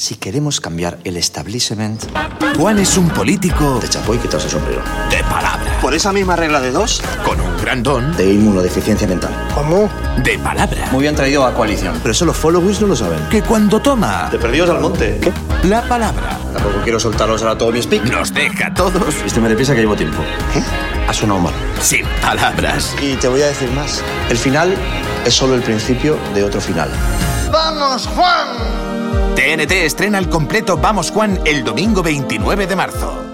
Si queremos cambiar el establishment, Juan es un político de chapo y quitarse el sombrero. de palabra, Por esa misma regla de dos, con un gran don De inmunodeficiencia mental. ¿cómo? de palabra, Muy bien traído a coalición. Pero eso los followers no lo saben. que cuando toma De perdidos al monte. ¿Qué? la palabra Tampoco quiero soltaros ahora todo mi speak. nos deja a todos Vísteme de prisa que llevo tiempo. ¿Qué? Ha sonado mal. sin palabras. Y te voy a decir más. El final es solo el principio de otro final. ¡Vamos, Juan! TNT estrena el completo Vamos Juan el domingo 29 de marzo.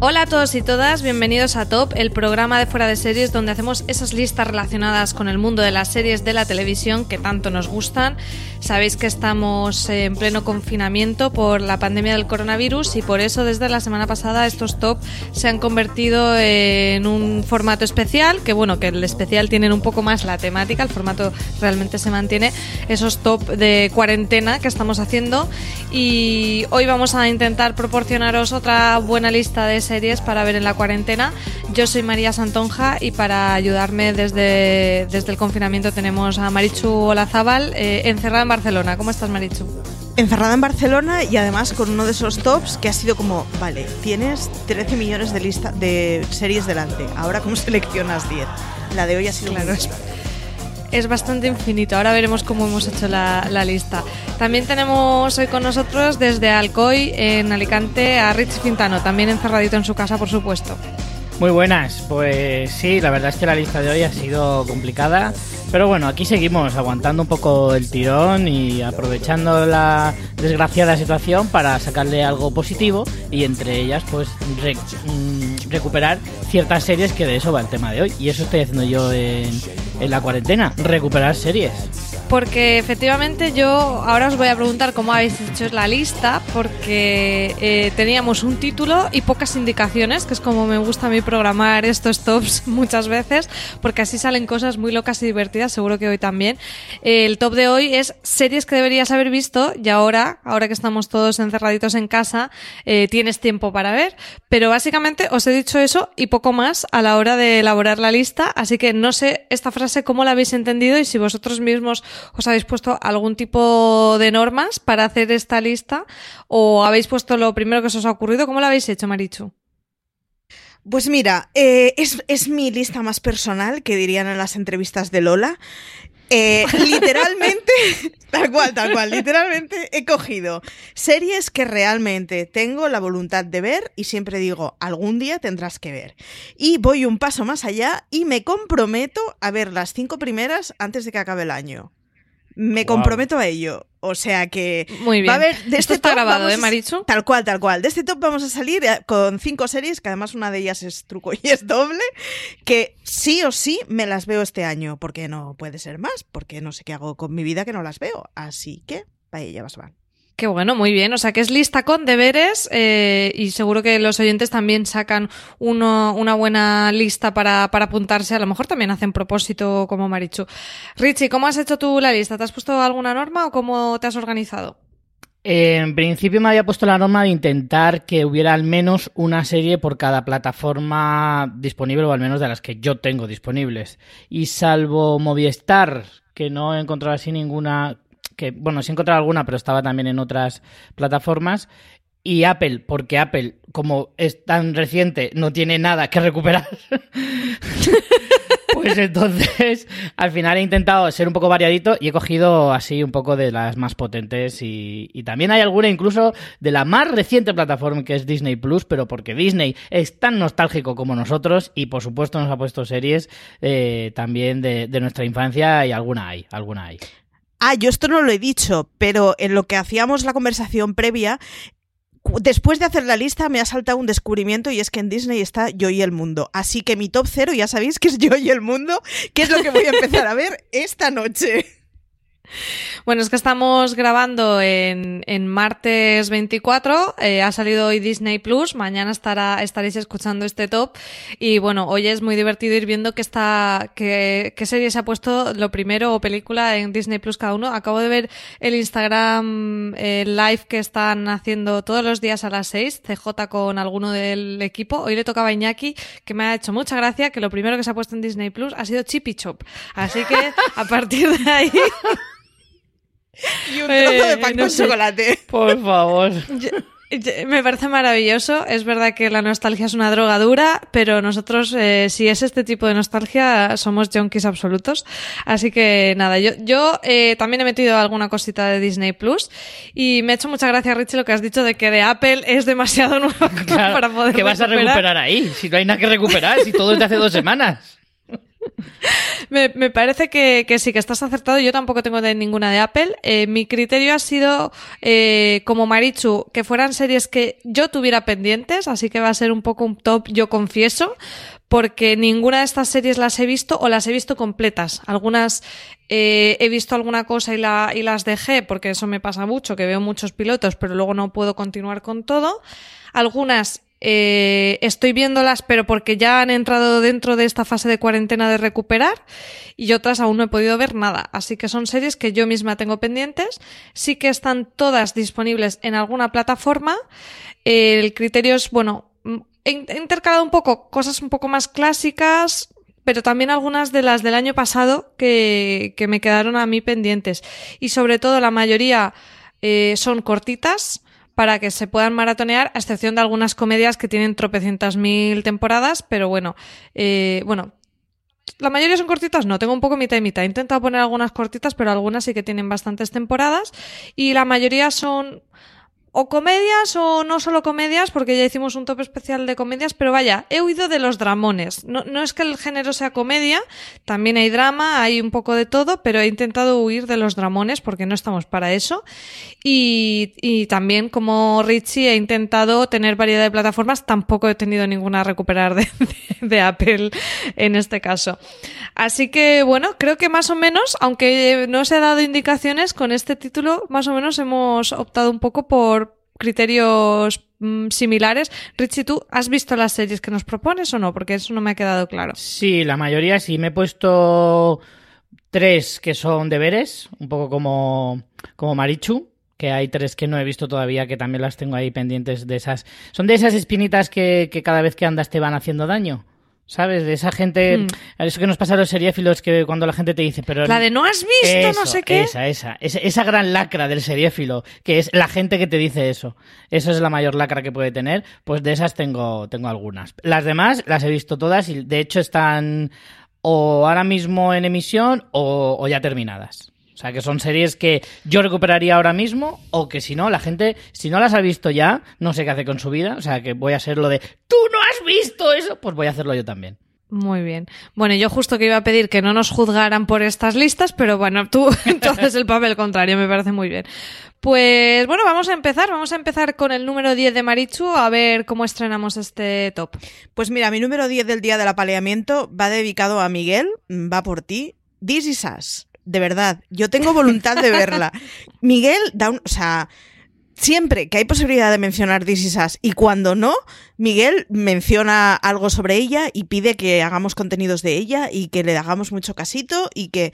Hola a todos y todas, bienvenidos a Top, el programa de fuera de series donde hacemos esas listas relacionadas con el mundo de las series de la televisión que tanto nos gustan. Sabéis que estamos en pleno confinamiento por la pandemia del coronavirus y por eso desde la semana pasada estos top se han convertido en un formato especial, que bueno, que el especial tienen un poco más la temática, el formato realmente se mantiene, esos top de cuarentena que estamos haciendo y hoy vamos a intentar proporcionaros otra buena lista de series para ver en la cuarentena. Yo soy María Santonja y para ayudarme desde, desde el confinamiento tenemos a Marichu Olazábal, eh, encerrada en Barcelona. ¿Cómo estás, Marichu? Encerrada en Barcelona y además con uno de esos tops que ha sido como, vale, tienes 13 millones de lista de series delante. Ahora cómo seleccionas 10. La de hoy ha sido Claro, muy es- bastante infinito. Ahora veremos cómo hemos hecho la, la lista. También tenemos hoy con nosotros desde Alcoy, en Alicante, a Rich Quintano, también encerradito en su casa, por supuesto. Muy buenas, pues sí, la verdad es que la lista de hoy ha sido complicada, pero bueno, aquí seguimos aguantando un poco el tirón y aprovechando la desgraciada situación para sacarle algo positivo y entre ellas pues mm, recuperar ciertas series que de eso va el tema de hoy. Y eso estoy haciendo yo en, en la cuarentena, recuperar series. Porque efectivamente yo ahora os voy a preguntar cómo habéis hecho la lista, porque eh, teníamos un título y pocas indicaciones, que es como me gusta a mí programar estos tops muchas veces, porque así salen cosas muy locas y divertidas, seguro que hoy también. El top de hoy es series que deberías haber visto y ahora, ahora que estamos todos encerraditos en casa, eh, tienes tiempo para ver. Pero básicamente os he dicho eso y poco más a la hora de elaborar la lista, así que no sé esta frase cómo la habéis entendido y si vosotros mismos os habéis puesto algún tipo de normas para hacer esta lista o habéis puesto lo primero que os ha ocurrido. ¿Cómo lo habéis hecho, Marichu? Pues mira, eh, es, es mi lista más personal, que dirían en las entrevistas de Lola. Eh, literalmente, tal cual, tal cual, literalmente he cogido series que realmente tengo la voluntad de ver y siempre digo, algún día tendrás que ver. Y voy un paso más allá y me comprometo a ver las cinco primeras antes de que acabe el año. Me comprometo a ello. O sea que Muy bien. va a haber de Esto este está top grabado, vamos ¿eh, a- Marichu? Tal cual, tal cual. De este top vamos a salir eh, con cinco series, que además una de ellas es truco y es doble, que sí o sí me las veo este año, porque no puede ser más, porque no sé qué hago con mi vida que no las veo. Así que, para ellas van. Qué bueno, muy bien. O sea, que es lista con deberes eh, y seguro que los oyentes también sacan una buena lista para, para apuntarse. A lo mejor también hacen propósito como Marichu. Richie, ¿cómo has hecho tú la lista? ¿Te has puesto alguna norma o cómo te has organizado? En principio me había puesto la norma de intentar que hubiera al menos una serie por cada plataforma disponible, o al menos de las que yo tengo disponibles. Y salvo Movistar, que no he encontrado así ninguna que, bueno, sí he encontrado alguna, pero estaba también en otras plataformas. Y Apple, porque Apple, como es tan reciente, no tiene nada que recuperar. pues entonces, al final he intentado ser un poco variadito y he cogido así un poco de las más potentes. Y, también hay alguna incluso de la más reciente plataforma que es Disney Plus, pero porque Disney es tan nostálgico como nosotros y por supuesto nos ha puesto series eh, también de, de nuestra infancia y alguna hay, alguna hay. Ah, yo esto no lo he dicho, pero en lo que hacíamos la conversación previa, después de hacer la lista me ha saltado un descubrimiento y es que en Disney está Yo y el Mundo. Así que mi top cero ya sabéis que es Yo y el Mundo, que es lo que voy a empezar a ver esta noche. Bueno, es que estamos grabando en, en martes 24, eh, ha salido hoy Disney Plus, mañana estará, estaréis escuchando este top y bueno, hoy es muy divertido ir viendo que está, que, qué serie se ha puesto lo primero o película en Disney Plus cada uno. Acabo de ver el Instagram eh, live que están haciendo todos los días a las 6, CJ con alguno del equipo. Hoy le tocaba a Iñaki, que me ha hecho mucha gracia, que lo primero que se ha puesto en Disney Plus ha sido Chippy Chop. Así que a partir de ahí... Y un trozo de pan Eh, no con sé. chocolate. Por favor. Me parece maravilloso. Es verdad que la nostalgia es una droga dura, pero nosotros, eh, si es este tipo de nostalgia, somos junkies absolutos. Así que nada, yo, yo eh, también he metido alguna cosita de Disney Plus y me ha hecho mucha gracia, Richie, lo que has dicho de que de Apple es demasiado Claro, para poder ¿Qué vas a recuperar ahí? Si no hay nada que recuperar, si todo es de hace dos semanas. Me, parece que, sí, que estás acertado. Yo tampoco tengo de ninguna de Apple. Eh, mi criterio ha sido, eh, como Marichu, que fueran series que yo tuviera pendientes, así que va a ser un poco un top, yo confieso, porque ninguna de estas series las he visto o las he visto completas. Algunas eh, he visto alguna cosa y las dejé, porque eso me pasa mucho, que veo muchos pilotos, pero luego no puedo continuar con todo. Algunas eh, estoy viéndolas, pero porque ya han entrado dentro de esta fase de cuarentena de recuperar, y otras aún no he podido ver nada. Así que son series que yo misma tengo pendientes. Sí que están todas disponibles en alguna plataforma. El criterio es, bueno, mm, he in- he intercalado un poco cosas un poco más clásicas, pero también algunas de las del año pasado que, que me quedaron a mí pendientes. Y sobre todo la mayoría eh, son cortitas para que se puedan maratonear, a excepción de algunas comedias que tienen tropecientas mil temporadas, pero bueno, eh, bueno, la mayoría son cortitas, no, tengo un poco mitad y mitad. He intentado poner algunas cortitas, pero algunas sí que tienen bastantes temporadas. Y la mayoría son o comedias o no solo comedias, porque ya hicimos un top especial de comedias, pero vaya, he huido de los dramones. No, no es que el género sea comedia, también hay drama, hay un poco de todo, pero he intentado huir de los dramones porque no estamos para eso. Y, y también, como Richie, he intentado tener variedad de plataformas, tampoco he tenido ninguna a recuperar de, de, de Apple en este caso. Así que, bueno, creo que más o menos, aunque no se ha dado indicaciones, con este título más o menos hemos optado un poco por criterios mm, similares. Richie, ¿tú has visto las series que nos propones o no? Porque eso no me ha quedado claro. Sí, la mayoría sí. Me he puesto tres que son deberes, un poco como, como Marichu, que hay tres que no he visto todavía, que también las tengo ahí pendientes de esas. Son de esas espinitas que, que cada vez que andas te van haciendo daño. ¿Sabes? De esa gente. Mm. Eso que nos pasa a los seriéfilos, que cuando la gente te dice, pero. La de no has visto, Eso, no sé qué. Esa, esa, esa. Esa gran lacra del seriéfilo, que es la gente que te dice eso. Eso es la mayor lacra que puede tener. Pues de esas tengo, tengo algunas. Las demás las he visto todas y de hecho están o ahora mismo en emisión o, o ya terminadas. O sea, que son series que yo recuperaría ahora mismo o que si no, la gente, si no las ha visto ya, no sé qué hace con su vida. O sea, que voy a hacer lo de, tú no has visto eso, pues voy a hacerlo yo también. Muy bien. Bueno, yo justo que iba a pedir que no nos juzgaran por estas listas, pero bueno, tú entonces el papel contrario, me parece muy bien. Pues bueno, vamos a empezar. Vamos a empezar con el número 10 de Marichu, a ver cómo estrenamos este top. Pues mira, mi número 10 del día del apaleamiento va dedicado a Miguel, va por ti. This is Us. De verdad, yo tengo voluntad de verla. Miguel da un. O sea. siempre que hay posibilidad de mencionar This Is Us y cuando no, Miguel menciona algo sobre ella y pide que hagamos contenidos de ella y que le hagamos mucho casito y que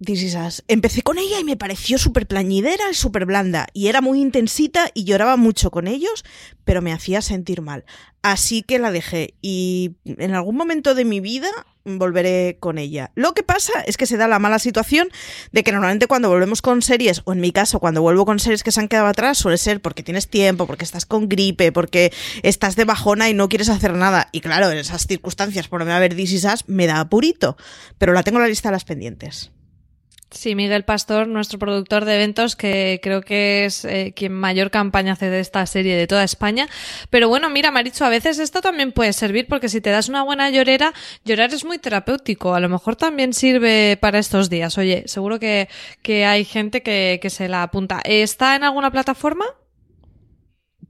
This Is Us. Empecé con ella y me pareció súper plañidera y súper blanda. Y era muy intensita y lloraba mucho con ellos, pero me hacía sentir mal. Así que la dejé. Y en algún momento de mi vida volveré con ella. Lo que pasa es que se da la mala situación de que normalmente cuando volvemos con series, o en mi caso, cuando vuelvo con series que se han quedado atrás, suele ser porque tienes tiempo, porque estás con gripe, porque estás de bajona y no quieres hacer nada. Y claro, en esas circunstancias, por no haber This Is Us, me da apurito. Pero la tengo en la lista de las pendientes. Sí, Miguel Pastor, nuestro productor de eventos, que creo que es eh, quien mayor campaña hace de esta serie de toda España. Pero bueno, mira, Maricho, a veces esto también puede servir porque si te das una buena llorera, llorar es muy terapéutico. A lo mejor también sirve para estos días. Oye, seguro que, que hay gente que, que se la apunta. ¿Está en alguna plataforma?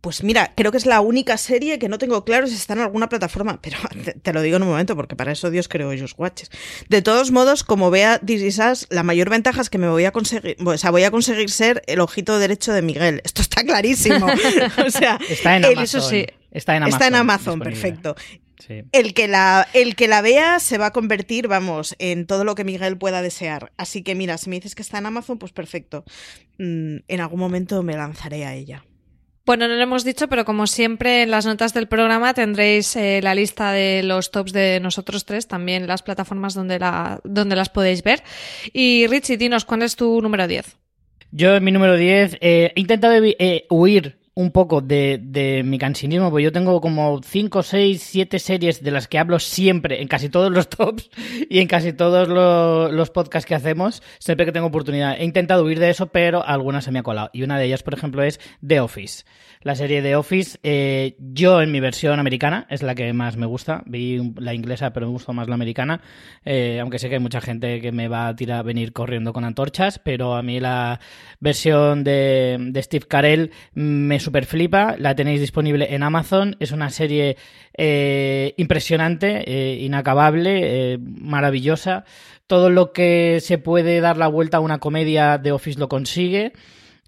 Pues mira, creo que es la única serie que no tengo claro si está en alguna plataforma, pero te, lo digo en un momento porque para eso Dios creó ellos watches. De todos modos, como vea This Is Us, la mayor ventaja es que me voy a conseguir, o sea, voy a conseguir ser el ojito derecho de Miguel. Esto está clarísimo. o sea, está en Amazon. Eso sí, está en Amazon. Está en Amazon, perfecto. El, que la, el que la vea se va a convertir, vamos, en todo lo que Miguel pueda desear. Así que mira, si me dices que está en Amazon, pues perfecto. Mm, en algún momento me lanzaré a ella. Bueno, no lo hemos dicho, pero como siempre en las notas del programa tendréis eh, la lista de los tops de nosotros tres, también las plataformas donde, la, donde las podéis ver. Y Richie, dinos, ¿cuál es tu número 10? Yo mi número 10 eh, he intentado eh, huir un poco de, de, mi cansinismo, porque yo tengo como 5, 6, 7 series de las que hablo siempre en casi todos los tops y en casi todos los, los, podcasts que hacemos, siempre que tengo oportunidad. He intentado huir de eso, pero algunas se me ha colado. Y una de ellas, por ejemplo, es The Office la serie de Office. Eh, yo en mi versión americana es la que más me gusta. Vi la inglesa, pero me gustó más la americana. Eh, aunque sé que hay mucha gente que me va a tirar, venir corriendo con antorchas, pero a mí la versión de, Steve Carell me super flipa. La tenéis disponible en Amazon. Es una serie eh, impresionante, inacabable, maravillosa. Todo lo que se puede dar la vuelta a una comedia de Office lo consigue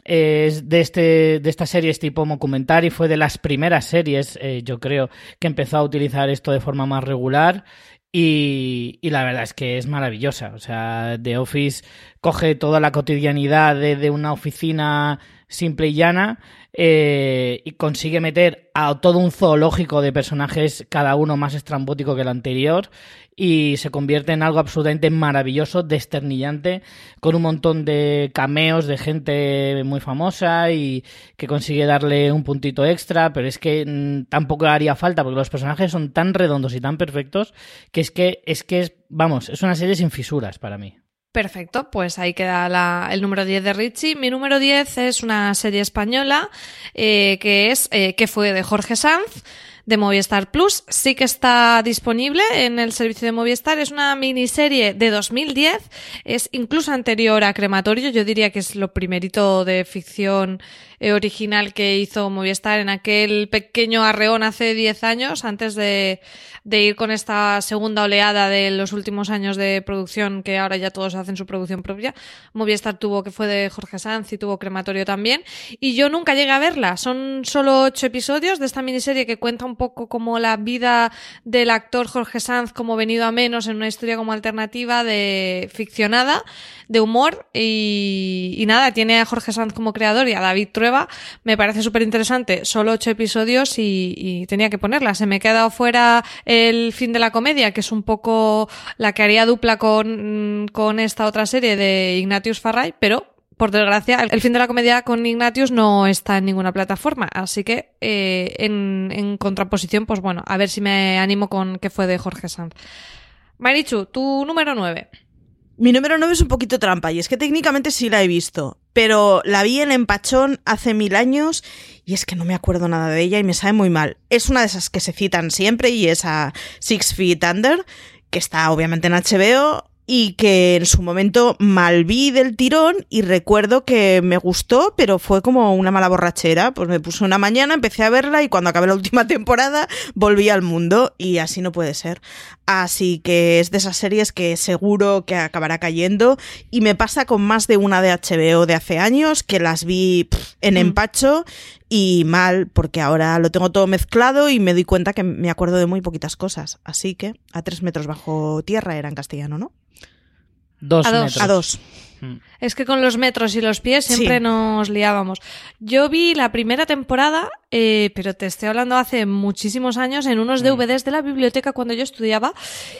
es de, este, de esta serie tipo documentary, fue de las primeras series, eh, yo creo, que empezó a utilizar esto de forma más regular. Y, la verdad es que es maravillosa. O sea, The Office coge toda la cotidianidad de, una oficina simple y llana eh, y consigue meter a todo un zoológico de personajes, cada uno más estrambótico que el anterior, y se convierte en algo absolutamente maravilloso, desternillante, con un montón de cameos de gente muy famosa y que consigue darle un puntito extra, pero es que mm, tampoco haría falta porque los personajes son tan redondos y tan perfectos que es que es que es, vamos, es una serie sin fisuras para mí. Perfecto, pues ahí queda el número 10 de Richie. Mi número 10 es una serie española eh, que es eh, que fue de Jorge Sanz de Movistar Plus. Sí que está disponible en el servicio de Movistar. Es una miniserie de 2010. Es incluso anterior a Crematorio. Yo diría que es lo primerito de ficción eh, original que hizo Movistar en aquel pequeño arreón hace 10 años, antes de, ir con esta segunda oleada de los últimos años de producción, que ahora ya todos hacen su producción propia. Movistar tuvo, que fue de Jorge Sanz y tuvo Crematorio también. Y yo nunca llegué a verla. Son solo ocho episodios de esta miniserie que cuenta un poco como la vida del actor Jorge Sanz como venido a menos en una historia como alternativa de ficcionada, de humor y, y nada, tiene a Jorge Sanz como creador y a David Trueba me parece súper interesante. Solo ocho episodios y, tenía que ponerla. Se me ha quedado fuera el fin de la comedia, que es un poco la que haría dupla con, con esta otra serie de Ignatius Farray, pero por desgracia, el fin de la comedia con Ignatius no está en ninguna plataforma. Así que, eh, en, en, contraposición, pues bueno, a ver si me animo con que fue de Jorge Sanz. Marichu, tu número 9. Mi número 9 es un poquito trampa y es que técnicamente sí la he visto, pero la vi en Empachón hace mil años y es que no me acuerdo nada de ella y me sabe muy mal. Es una de esas que se citan siempre y es a Six Feet Under, que está obviamente en HBO. Y que en su momento malví del tirón y recuerdo que me gustó, pero fue como una mala borrachera. Pues me puse una mañana, empecé a verla y cuando acabé la última temporada volví al mundo y así no puede ser. Así que es de esas series que seguro que acabará cayendo y me pasa con más de una de HBO de hace años que las vi pff, en empacho y mal porque ahora lo tengo todo mezclado y me doy cuenta que me acuerdo de muy poquitas cosas. Así que a tres metros bajo tierra era en castellano, ¿no? Dos A dos. metros. A dos. Es que con los metros y los pies siempre Sí. nos liábamos. Yo vi la primera temporada, eh, pero te estoy hablando hace muchísimos años, en unos DVDs de la biblioteca cuando yo estudiaba,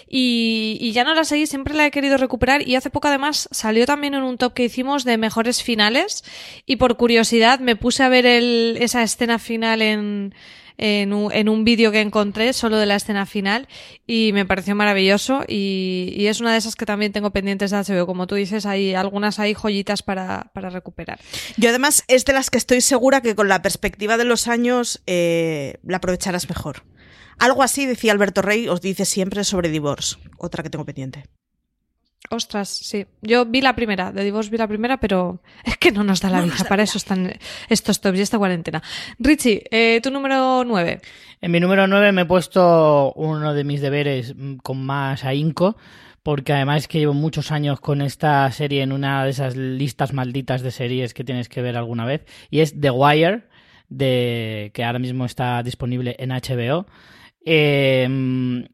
y, y ya no la seguí, siempre la he querido recuperar, y hace poco además salió también en un top que hicimos de mejores finales, y por curiosidad me puse a ver el, esa escena final en, en un, en vídeo que encontré solo de la escena final y me pareció maravilloso y, es una de esas que también tengo pendientes de HBO. Como tú dices, hay algunas hay joyitas para, para recuperar. Yo además es de las que estoy segura que con la perspectiva de los años eh, la aprovecharás mejor. Algo así decía Alberto Rey, os dice siempre sobre Divorce, otra que tengo pendiente. Ostras, sí. Yo vi la primera, de Divorce vi la primera, pero es que no nos da la No vida. da Para vida. eso están estos tops y esta cuarentena. Richie, eh, tu número 9. En mi número 9 me he puesto uno de mis deberes mm, con más ahínco, porque además es que llevo muchos años con esta serie en una de esas listas malditas de series que tienes que ver alguna vez, y es The Wire, de, que ahora mismo está disponible en HBO. Eh,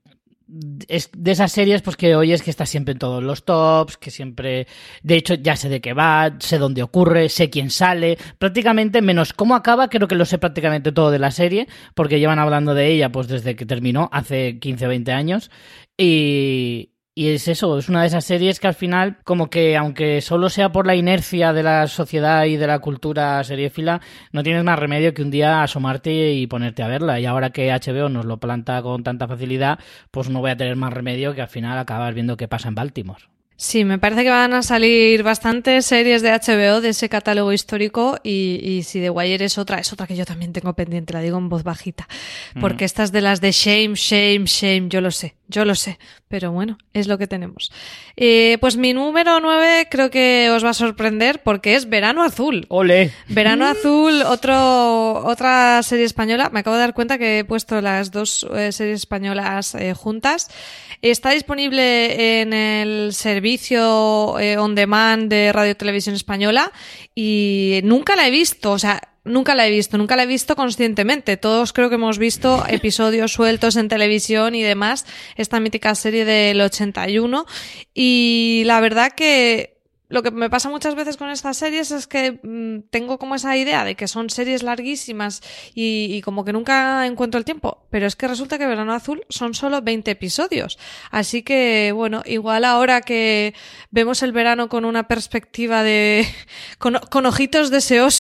es de esas series pues que oyes que está siempre en todos los tops, que siempre, de hecho ya sé de qué va, sé dónde ocurre, sé quién sale, prácticamente menos cómo acaba, creo que lo sé prácticamente todo de la serie, porque llevan hablando de ella pues desde que terminó, hace 15 20 años, y, y es eso, es una de esas series que al final, como que aunque solo sea por la inercia de la sociedad y de la cultura seriéfila, no tienes más remedio que un día asomarte y ponerte a verla. Y ahora que HBO nos lo planta con tanta facilidad, pues no voy a tener más remedio que al final acabar viendo qué pasa en Baltimore. Sí, me parece que van a salir bastantes series de HBO de ese catálogo histórico y, y si The Wire es otra, es otra que yo también tengo pendiente, la digo en voz bajita, porque estas de las de shame, shame, shame, yo lo sé, yo lo sé, pero bueno, es lo que tenemos. Eh, pues mi número 9 creo que os va a sorprender porque es Verano Azul. ¡Ole! Verano Azul, otro, otra serie española. Me acabo de dar cuenta que he puesto las dos eh, series españolas eh, juntas. Está disponible en el servicio eh, on demand de Radio Televisión Española y nunca la he visto. O sea, nunca la he visto, nunca la he visto conscientemente. Todos creo que hemos visto episodios sueltos en televisión y demás. Esta mítica serie del 81. Y la verdad que lo que me pasa muchas veces con estas series es que mm, tengo como esa idea de que son series larguísimas y, y como que nunca encuentro el tiempo. Pero es que resulta que Verano Azul son solo 20 episodios. Así que, bueno, igual ahora que vemos el verano con una perspectiva de... con, con ojitos deseosos.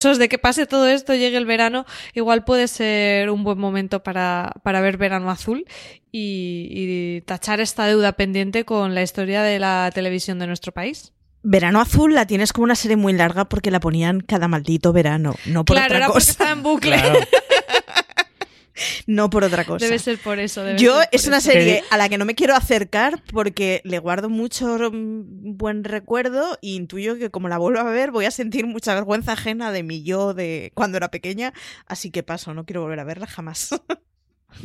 De que pase todo esto, llegue el verano, igual puede ser un buen momento para, para ver Verano Azul y, y tachar esta deuda pendiente con la historia de la televisión de nuestro país. Verano Azul la tienes como una serie muy larga porque la ponían cada maldito verano, no por claro, otra era porque cosa. estaba en bucle. Claro. no por otra cosa. Debe ser por eso. Debe Yo ser por es una eso. serie a la que no me quiero acercar porque le guardo mucho buen recuerdo y intuyo que como la vuelvo a ver voy a sentir mucha vergüenza ajena de mi yo de cuando era pequeña, así que paso, no quiero volver a verla jamás.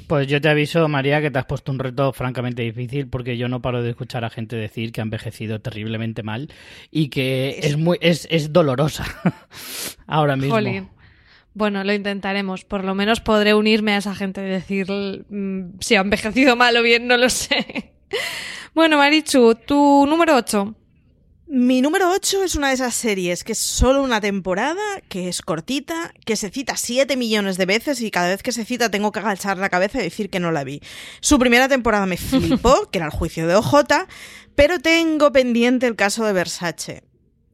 Pues yo te aviso, María, que te has puesto un reto francamente difícil porque yo no paro de escuchar a gente decir que ha envejecido terriblemente mal y que es, muy es, es dolorosa ahora mismo. Jolín. Bueno, lo intentaremos. Por lo menos podré unirme a esa gente y decir mm, si ha envejecido mal o bien, no lo sé. bueno, Marichu, tu número 8. Mi número 8 es una de esas series que es solo una temporada, que es cortita, que se cita 7 millones de veces y cada vez que se cita tengo que agachar la cabeza y decir que no la vi. Su primera temporada me flipó, que era el juicio de OJ, pero tengo pendiente el caso de Versace.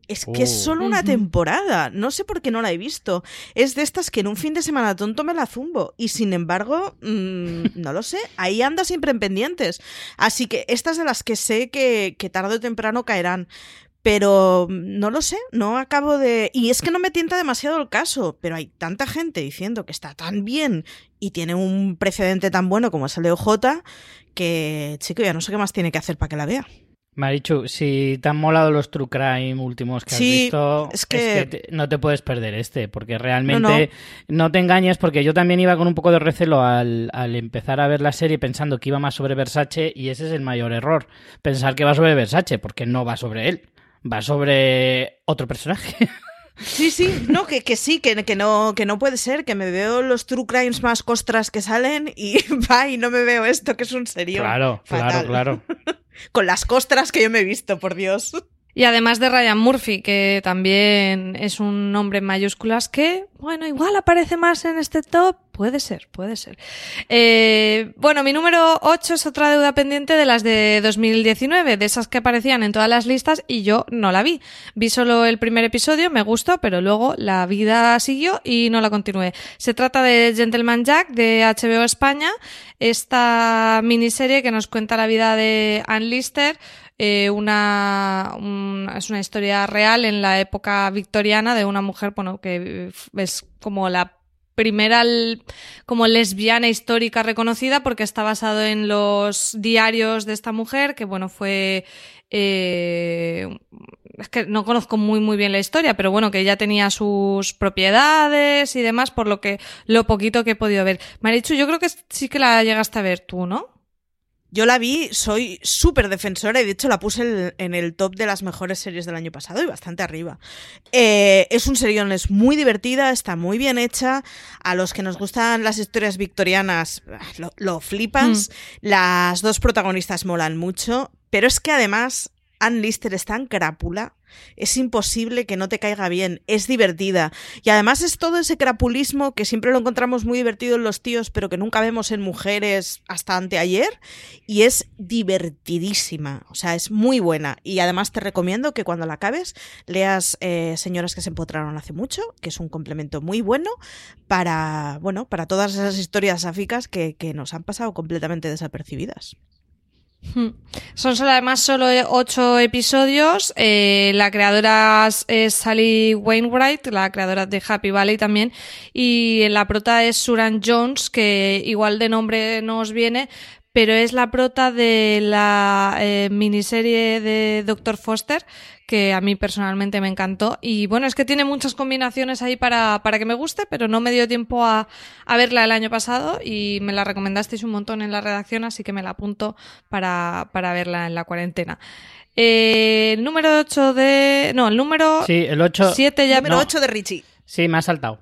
Es que es Oh. solo una temporada, no sé por qué no la he visto. Es de estas que en un fin de semana tonto me la zumbo y sin embargo, mm, no lo sé, ahí anda siempre en pendientes. Así que estas de las que sé que, que tarde o temprano caerán. Pero mm, no lo sé, no acabo de... Y es que no me tienta demasiado el caso, pero hay tanta gente diciendo que está tan bien y tiene un precedente tan bueno como es el de OJ que, chico, ya no sé qué más tiene que hacer para que la vea. Marichu, si te han molado los True Crime últimos que has Sí, visto, es que- te- no te puedes perder este, porque realmente no, te engañes, porque yo también iba con un poco de recelo al, al empezar a ver la serie pensando que iba más sobre Versace y ese es el mayor error, pensar que va sobre Versace, porque no va sobre él, va sobre otro personaje. Sí, sí, no, que, que sí, que, que, no, que no puede ser, que me veo los true crimes más costras que salen y va y no me veo esto, que es un serio. claro, claro, claro. Con las costras que yo me he visto, por Dios. Y además de Ryan Murphy, que también es un nombre en mayúsculas que, bueno, igual aparece más en este top. Puede ser, puede ser. Eh, bueno, mi número 8 es otra deuda pendiente de las de 2019, de esas que aparecían en todas las listas y yo no la vi. Vi solo el primer episodio, me gustó, pero luego la vida siguió y no la continué. Se trata de Gentleman Jack de HBO España, esta miniserie que nos cuenta la vida de Ann Lister, eh, una, un- es una historia real en la época victoriana de una mujer, bueno, que es como la primera como lesbiana histórica reconocida porque está basado en los diarios de esta mujer que bueno fue eh, es que no conozco muy muy bien la historia pero bueno que ella tenía sus propiedades y demás por lo que lo poquito que he podido ver Marichu yo creo que sí que la llegaste a ver tú ¿no? Yo la vi, soy súper defensora y de hecho la puse en el top de las mejores series del año pasado y bastante arriba. Eh, es un serión, es muy divertida, está muy bien hecha. A los que nos gustan las historias victorianas, ah, lo, lo flipas. Las dos protagonistas molan mucho, pero es que además Ann Lister es tan crápula. Es imposible que no te caiga bien, es divertida. Y además es todo ese crapulismo que siempre lo encontramos muy divertido en los tíos, pero que nunca vemos en mujeres hasta anteayer. Y es divertidísima, o sea, es muy buena. Y además te recomiendo que cuando la acabes leas eh, Señoras que se empotraron hace mucho, que es un complemento muy bueno para, bueno, para todas esas historias sáficas que, que nos han pasado completamente desapercibidas. Hmm. Son solo, además solo ocho episodios. Eh, la creadora es- Sally Wainwright, la creadora de Happy Valley también. Y la prota es Suran Jones, que igual de nombre no os viene, pero es la prota de la eh, miniserie de Dr. Foster, que a mí personalmente me encantó. Y bueno, es que tiene muchas combinaciones ahí para, para que me guste, pero no me dio tiempo a, a verla el año pasado y me la recomendasteis un montón en la redacción, así que me la apunto para, para verla en la cuarentena. Eh, el número 8 de... No, el número Sí, el 8. 7 ya... Número no. 8 de Richie. Sí, me ha saltado.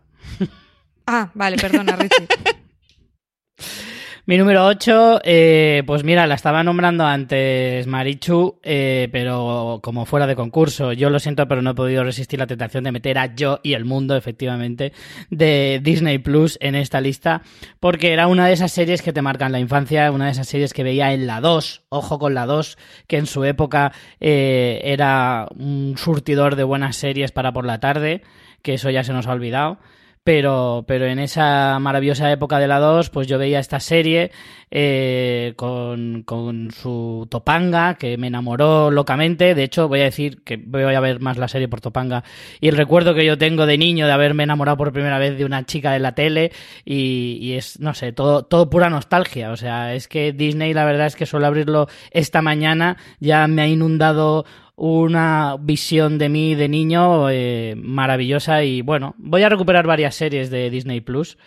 Ah, vale, perdona, Richie. Mi número 8, eh, pues mira, la estaba nombrando antes Marichu, eh, pero como fuera de concurso. Yo lo siento, pero no he podido resistir la tentación de meter a Yo y el Mundo, efectivamente, de Disney Plus en esta lista, porque era una de esas series que te marcan la infancia, una de esas series que veía en la 2, ojo con la 2, que en su época eh, era un surtidor de buenas series para por la tarde, que eso ya se nos ha olvidado pero, pero en esa maravillosa época de la 2, pues yo veía esta serie eh, con, con, su Topanga, que me enamoró locamente. De hecho, voy a decir que voy a ver más la serie por Topanga. Y el recuerdo que yo tengo de niño de haberme enamorado por primera vez de una chica de la tele. Y, es, no sé, todo, todo pura nostalgia. O sea, es que Disney, la verdad es que suele abrirlo esta mañana, ya me ha inundado una visión de mí de niño eh, maravillosa y bueno, voy a recuperar varias series de Disney Plus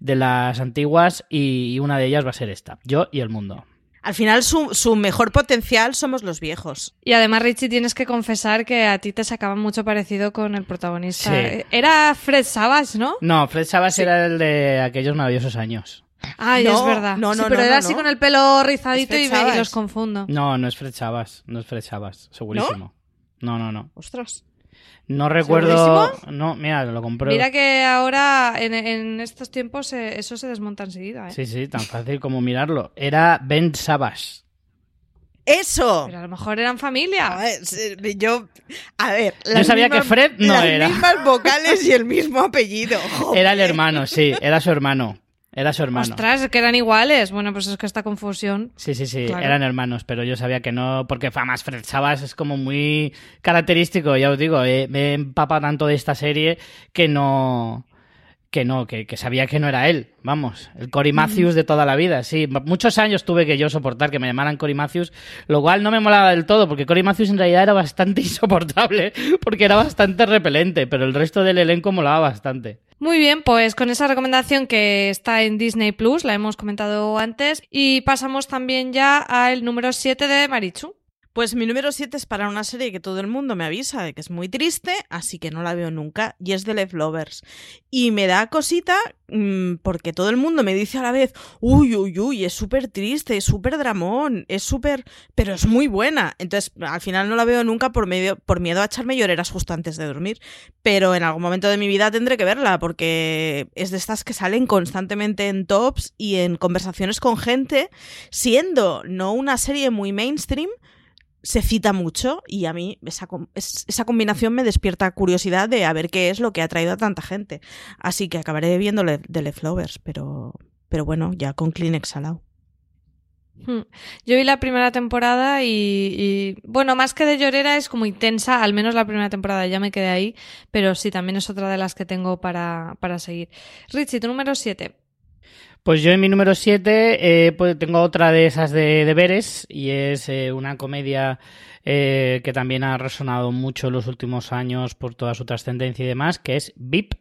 de las antiguas y una de ellas va a ser esta, Yo y el mundo. Al final su, su, mejor potencial somos los viejos. Y además, Richie, tienes que confesar que a ti te sacaba mucho parecido con el protagonista. Sí. Era Fred Savage, ¿no? No, Fred Savage sí. era el de aquellos maravillosos años. Ay, No, es verdad. no, no, Sí, pero no, era no, así no. con el pelo rizadito y, me- y los confundo. No, no es Fred Chavas, no es Fred Chavas, segurísimo. No, no, no. Ostras. No recuerdo. ¿Segurísimo? No, mira, lo compruebo. Mira que ahora, en, en estos tiempos, eh, eso se desmonta enseguida, ¿eh? Sí, sí, tan fácil como mirarlo. Era Ben Savas. ¡Eso! Pero a lo mejor eran familia. A ver, se- yo, a ver, Yo sabía que Fred no las era. mismas vocales y el mismo apellido. Joder. Era el hermano, sí, era su hermano. Era su hermano. Ostras, que eran iguales. Bueno, pues es que esta confusión. Sí, sí, sí, Claro. eran hermanos, pero yo sabía que no, porque además Fred es como muy característico, ya os digo, eh, me empapa tanto de esta serie que no, que no, que, que sabía que no era él, vamos, el Cory Matthews de toda la vida, sí, muchos años tuve que yo soportar que me llamaran Cory Matthews, lo cual no me molaba del todo, porque Cory Matthews en realidad era bastante insoportable, porque era bastante repelente, pero el resto del elenco molaba bastante. Muy bien, pues con esa recomendación que está en Disney Plus, la hemos comentado antes, y pasamos también ya al número 7 de Marichu. Pues mi número 7 es para una serie que todo el mundo me avisa de que es muy triste, así que no la veo nunca, y es The Leftovers. Y me da cosita mm, porque todo el mundo me dice a la vez, uy, uy, uy, es súper triste, es súper dramón, es súper... pero es muy buena. Entonces, al final no la veo nunca por, medio, por miedo a echarme lloreras justo antes de dormir. Pero en algún momento de mi vida tendré que verla porque es de estas que salen constantemente en tops y en conversaciones con gente, siendo no una serie muy mainstream, se cita mucho y a mí esa, esa combinación me despierta curiosidad de a ver qué es lo que ha traído a tanta gente. Así que acabaré viendo The Leftovers, pero, pero bueno, ya con Kleenex al lado. Hmm. Yo vi la primera temporada y, y, bueno, más que de llorera es como intensa, al menos la primera temporada ya me quedé ahí, pero sí, también es otra de las que tengo para, para seguir. Richie, tu número 7. Pues yo en mi número 7 eh, pues tengo otra de esas de deberes y es eh, una comedia eh, que también ha resonado mucho en los últimos años por toda su trascendencia y demás, que es VIP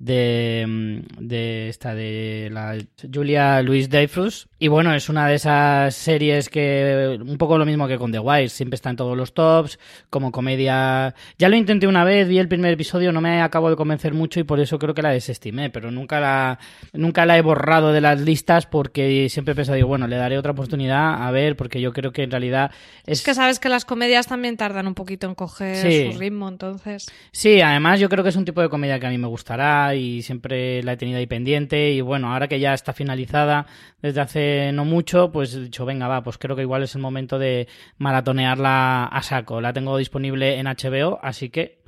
de, mm, de esta de la Julia Louis Dreyfus y bueno es una de esas series que un poco lo mismo que con The Wire siempre está en todos los tops como comedia ya lo intenté una vez vi el primer episodio no me acabo de convencer mucho y por eso creo que la desestimé pero nunca la nunca la he borrado de las listas porque siempre he pensado digo bueno le daré otra oportunidad a ver porque yo creo que en realidad es Es que sabes que las comedias también tardan un poquito en coger Sí. su ritmo, entonces. Sí, además yo creo que es un tipo de comedia que a mí me gustará y siempre la he tenido ahí pendiente y bueno, ahora que ya está finalizada desde hace no mucho, pues he dicho, venga, va, pues creo que igual es el momento de maratonearla a saco. La tengo disponible en HBO, así que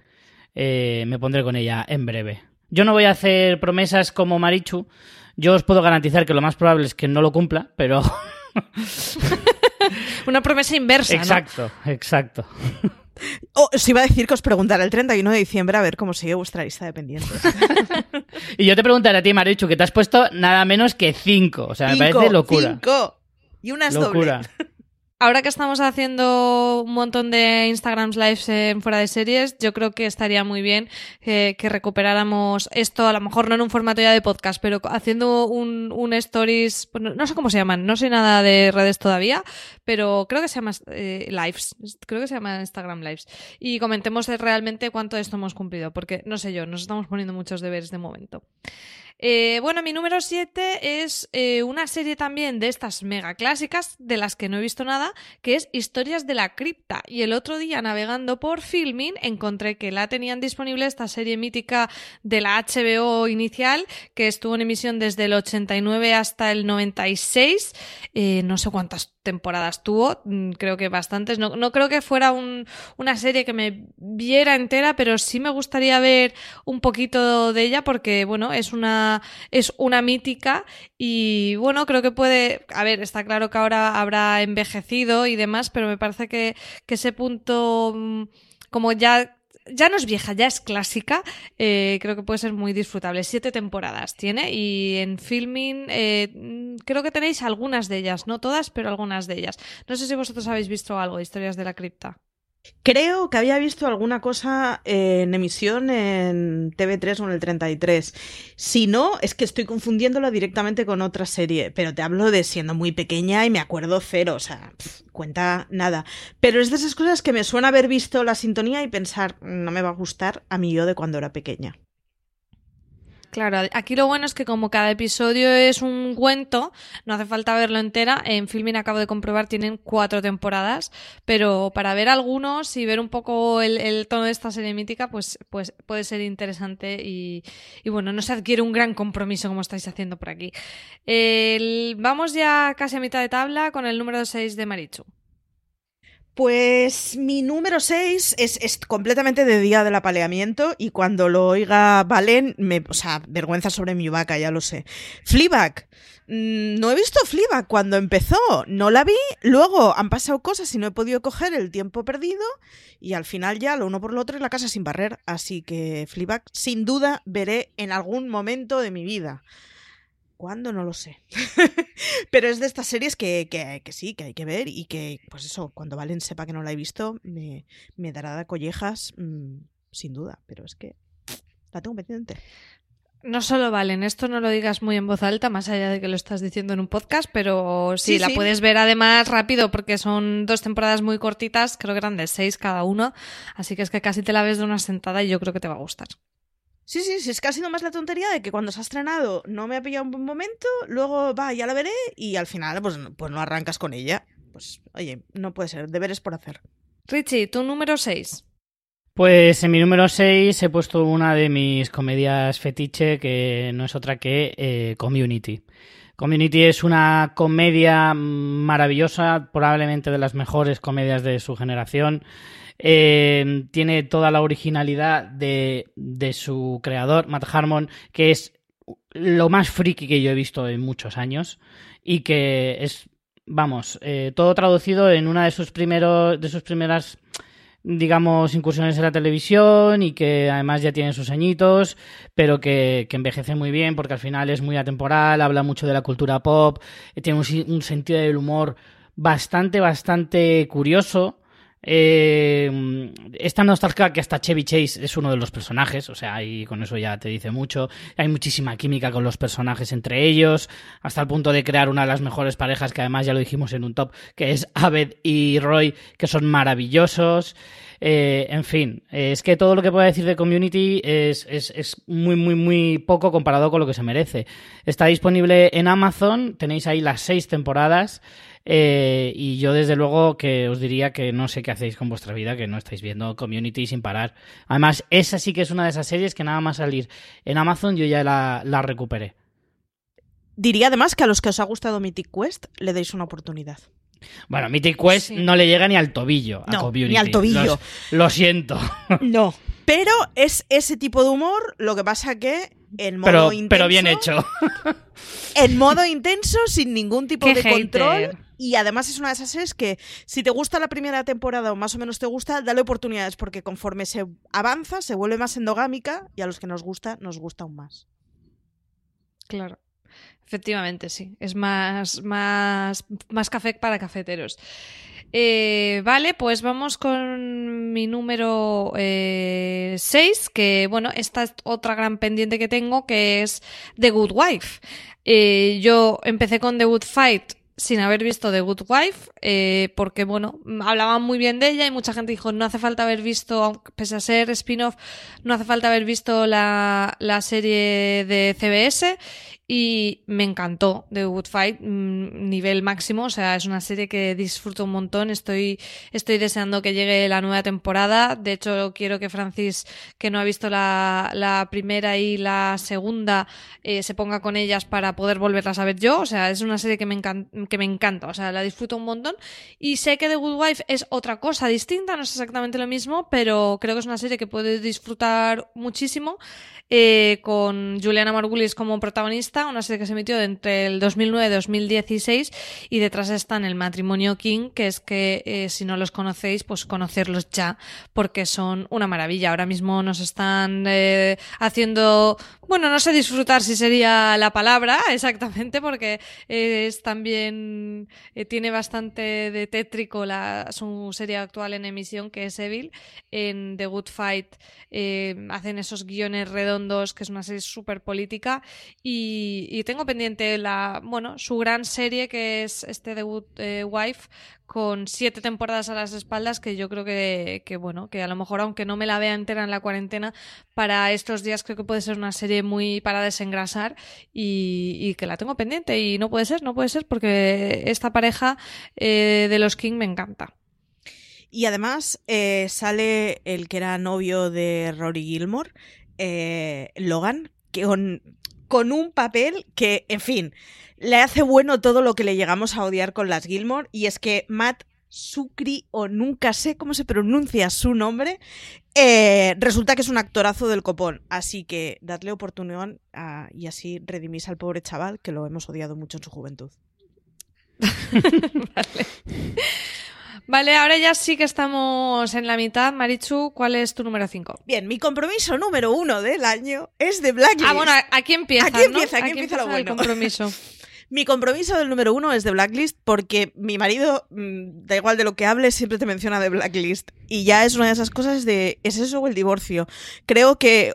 eh, me pondré con ella en breve. Yo no voy a hacer promesas como Marichu, yo os puedo garantizar que lo más probable es que no lo cumpla, pero... Una promesa inversa, ¿no? exacto, exacto. Oh, os iba a decir que os preguntara el 31 de diciembre a ver cómo sigue vuestra lista de pendientes. Y yo te preguntaré a ti, Marichu, que te has puesto nada menos que cinco, o sea, me Cinco, parece locura. cinco. Y una es Locura. doble. Ahora que estamos haciendo un montón de Instagrams lives en fuera de series, yo creo que estaría muy bien eh, que recuperáramos esto, a lo mejor no en un formato ya de podcast, pero haciendo un, un stories, bueno, no sé cómo se llaman, no sé nada de redes todavía, pero creo que se llama eh, lives, creo que se llama Instagram lives. Y comentemos realmente cuánto de esto hemos cumplido, porque no sé yo, nos estamos poniendo muchos deberes de momento. Eh, bueno, mi número 7 es eh, una serie también de estas mega clásicas, de las que no he visto nada, que es Historias de la Cripta. Y el otro día, navegando por Filmin, encontré que la tenían disponible esta serie mítica de la HBO inicial, que estuvo en emisión desde el 89 hasta el 96. Eh, no sé cuántas temporadas tuvo, mm, creo que bastantes. No, no creo que fuera un, una serie que me viera entera, pero sí me gustaría ver un poquito de ella porque, bueno, es una, es una mítica y, bueno, creo que puede, a ver, está claro que ahora habrá envejecido y demás, pero me parece que, que ese punto, mm, como ya ya no es vieja, ya es clásica. Eh, creo que puede ser muy disfrutable. Siete temporadas tiene y en filming eh, creo que tenéis algunas de ellas, no todas, pero algunas de ellas. No sé si vosotros habéis visto algo Historias de la Cripta. Creo que había visto alguna cosa en emisión en TV3 o en el 33. Si no, es que estoy confundiéndolo directamente con otra serie, pero te hablo de siendo muy pequeña y me acuerdo cero, o sea, cuenta nada. Pero es de esas cosas que me suena haber visto la sintonía y pensar, no me va a gustar a mí yo de cuando era pequeña. Claro, aquí lo bueno es que como cada episodio es un cuento, no hace falta verlo entera. En Filmin acabo de comprobar, tienen cuatro temporadas, pero para ver algunos y ver un poco el, tono de esta serie mítica, pues, pues puede ser interesante y, bueno, no se adquiere un gran compromiso como estáis haciendo por aquí. vamos ya casi a mitad de tabla con el número 6 de Marichu. Pues mi número 6 es, completamente de día del apaleamiento y cuando lo oiga Valen, me, o sea, vergüenza sobre mi vaca, ya lo sé. Fleabag. Mm, no he visto Fleabag cuando empezó, no la vi, luego han pasado cosas y no he podido coger el tiempo perdido y al final ya lo uno por lo otro es la casa sin barrer, así que Fleabag sin duda veré en algún momento de mi vida. ¿Cuándo? No lo sé. Pero es de estas series que, que, sí, que hay que ver y que, pues eso, cuando Valen sepa que no la he visto, me, me dará de collejas, mm, sin duda. Pero es que la tengo pendiente. No solo Valen, esto no lo digas muy en voz alta, más allá de que lo estás diciendo en un podcast, pero sí, la puedes ver además rápido porque son dos temporadas muy cortitas, creo que eran de seis cada uno, así que es que casi te la ves de una sentada y yo creo que te va a gustar. Sí, sí, sí, es que ha sido más la tontería de que cuando se ha estrenado no me ha pillado un buen momento, luego va, ya la veré y al final pues, pues no arrancas con ella. Pues oye, no puede ser, deberes por hacer. Richie, tu número 6. Pues en mi número 6 he puesto una de mis comedias fetiche que no es otra que eh, Community. Community es una comedia maravillosa, probablemente de las mejores comedias de su generación. Eh, tiene toda la originalidad de, su creador, Matt Harmon, que es lo más friki que yo he visto en muchos años y que es, vamos, eh, todo traducido en una de sus primeros, de sus primeras digamos, incursiones en la televisión y que además ya tiene sus añitos, pero que, envejece muy bien porque al final es muy atemporal, habla mucho de la cultura pop, tiene un, un sentido del humor bastante, bastante curioso eh, esta nostalgia que hasta Chevy Chase es uno de los personajes, o sea, y con eso ya te dice mucho. Hay muchísima química con los personajes entre ellos, hasta el punto de crear una de las mejores parejas, que además ya lo dijimos en un top, que es Abed y Roy, que son maravillosos. Eh, en fin, es que todo lo que puedo decir de Community es, es, muy, muy, muy poco comparado con lo que se merece. Está disponible en Amazon, tenéis ahí las seis temporadas. Eh, y yo desde luego que os diría que no sé qué hacéis con vuestra vida, que no estáis viendo Community sin parar. Además, esa sí que es una de esas series que nada más salir en Amazon yo ya la, la recuperé. Diría además que a los que os ha gustado Mythic Quest le deis una oportunidad. Bueno, Mythic Quest no le llega ni al tobillo a no, Ni al tobillo. lo siento. No. Pero es ese tipo de humor, lo que pasa que en modo pero, Pero bien hecho. En modo intenso, sin ningún tipo de control. Y además es una de esas series que, si te gusta la primera temporada o más o menos te gusta, dale oportunidades porque conforme se avanza, se vuelve más endogámica y a los que nos gusta, nos gusta aún más. Claro. Efectivamente, sí. Es más, más, más café para cafeteros. Eh, vale, pues vamos con mi número 6, eh, que bueno, esta es otra gran pendiente que tengo, que es The Good Wife. Eh, yo empecé con The Good Fight sin haber visto The Good Wife, porque bueno, hablaban muy bien de ella y mucha gente dijo, no hace falta haber visto, pese a ser spin-off, no hace falta haber visto la, la serie de CBS y me encantó The Good Fight, mm, nivel máximo, o sea, es una serie que disfruto un montón, estoy, estoy deseando que llegue la nueva temporada, de hecho quiero que Francis, que no ha visto la, la primera y la segunda, eh, se ponga con ellas para poder volverlas a ver yo, o sea, es una serie que me, que me encanta, o sea, la disfruto un montón y sé que The Good Wife es otra cosa distinta, no es exactamente lo mismo, pero creo que es una serie que puedes disfrutar muchísimo eh, con Juliana Margulis como protagonista, una serie que se emitió entre el 2009 y 2016 y detrás están el matrimonio King, que es que eh, si no los conocéis, pues conocerlos ya, porque son una maravilla. Ahora mismo nos están eh, haciendo, bueno, no sé disfrutar si sería la palabra exactamente, porque es también, tiene bastante de tétrico la, su serie actual en emisión, que es Evil. En The Good Fight hacen esos guiones redondos que es una serie súper política. Y, tengo pendiente la, bueno, su gran serie que es este debut eh, Wife con siete temporadas a las espaldas que yo creo que, bueno, que a lo mejor aunque no me la vea entera en la cuarentena, para estos días creo que puede ser una serie muy para desengrasar y, que la tengo pendiente y no puede ser, no puede ser porque esta pareja eh, de los King me encanta. Y además eh, sale el que era novio de Rory Gilmore, eh, Logan, que con, un papel que, en fin, le hace bueno todo lo que le llegamos a odiar con las Gilmore, y es que Matt Sucri, o nunca sé cómo se pronuncia su nombre, eh, resulta que es un actorazo del copón. Así que dadle oportunidad y así redimís al pobre chaval que lo hemos odiado mucho en su juventud. vale. Vale, ahora ya sí que estamos en la mitad. Marichu, ¿cuál es tu número 5? Bien, mi compromiso número uno del año es de Blacklist. Ah, bueno, aquí empieza. Aquí empieza, aquí, empieza, lo bueno. El compromiso. Mi compromiso del número uno es de Blacklist porque mi marido, mm, da igual de lo que hable, siempre te menciona de Blacklist. Y ya es una de esas cosas de, ¿es eso o el divorcio? Creo que...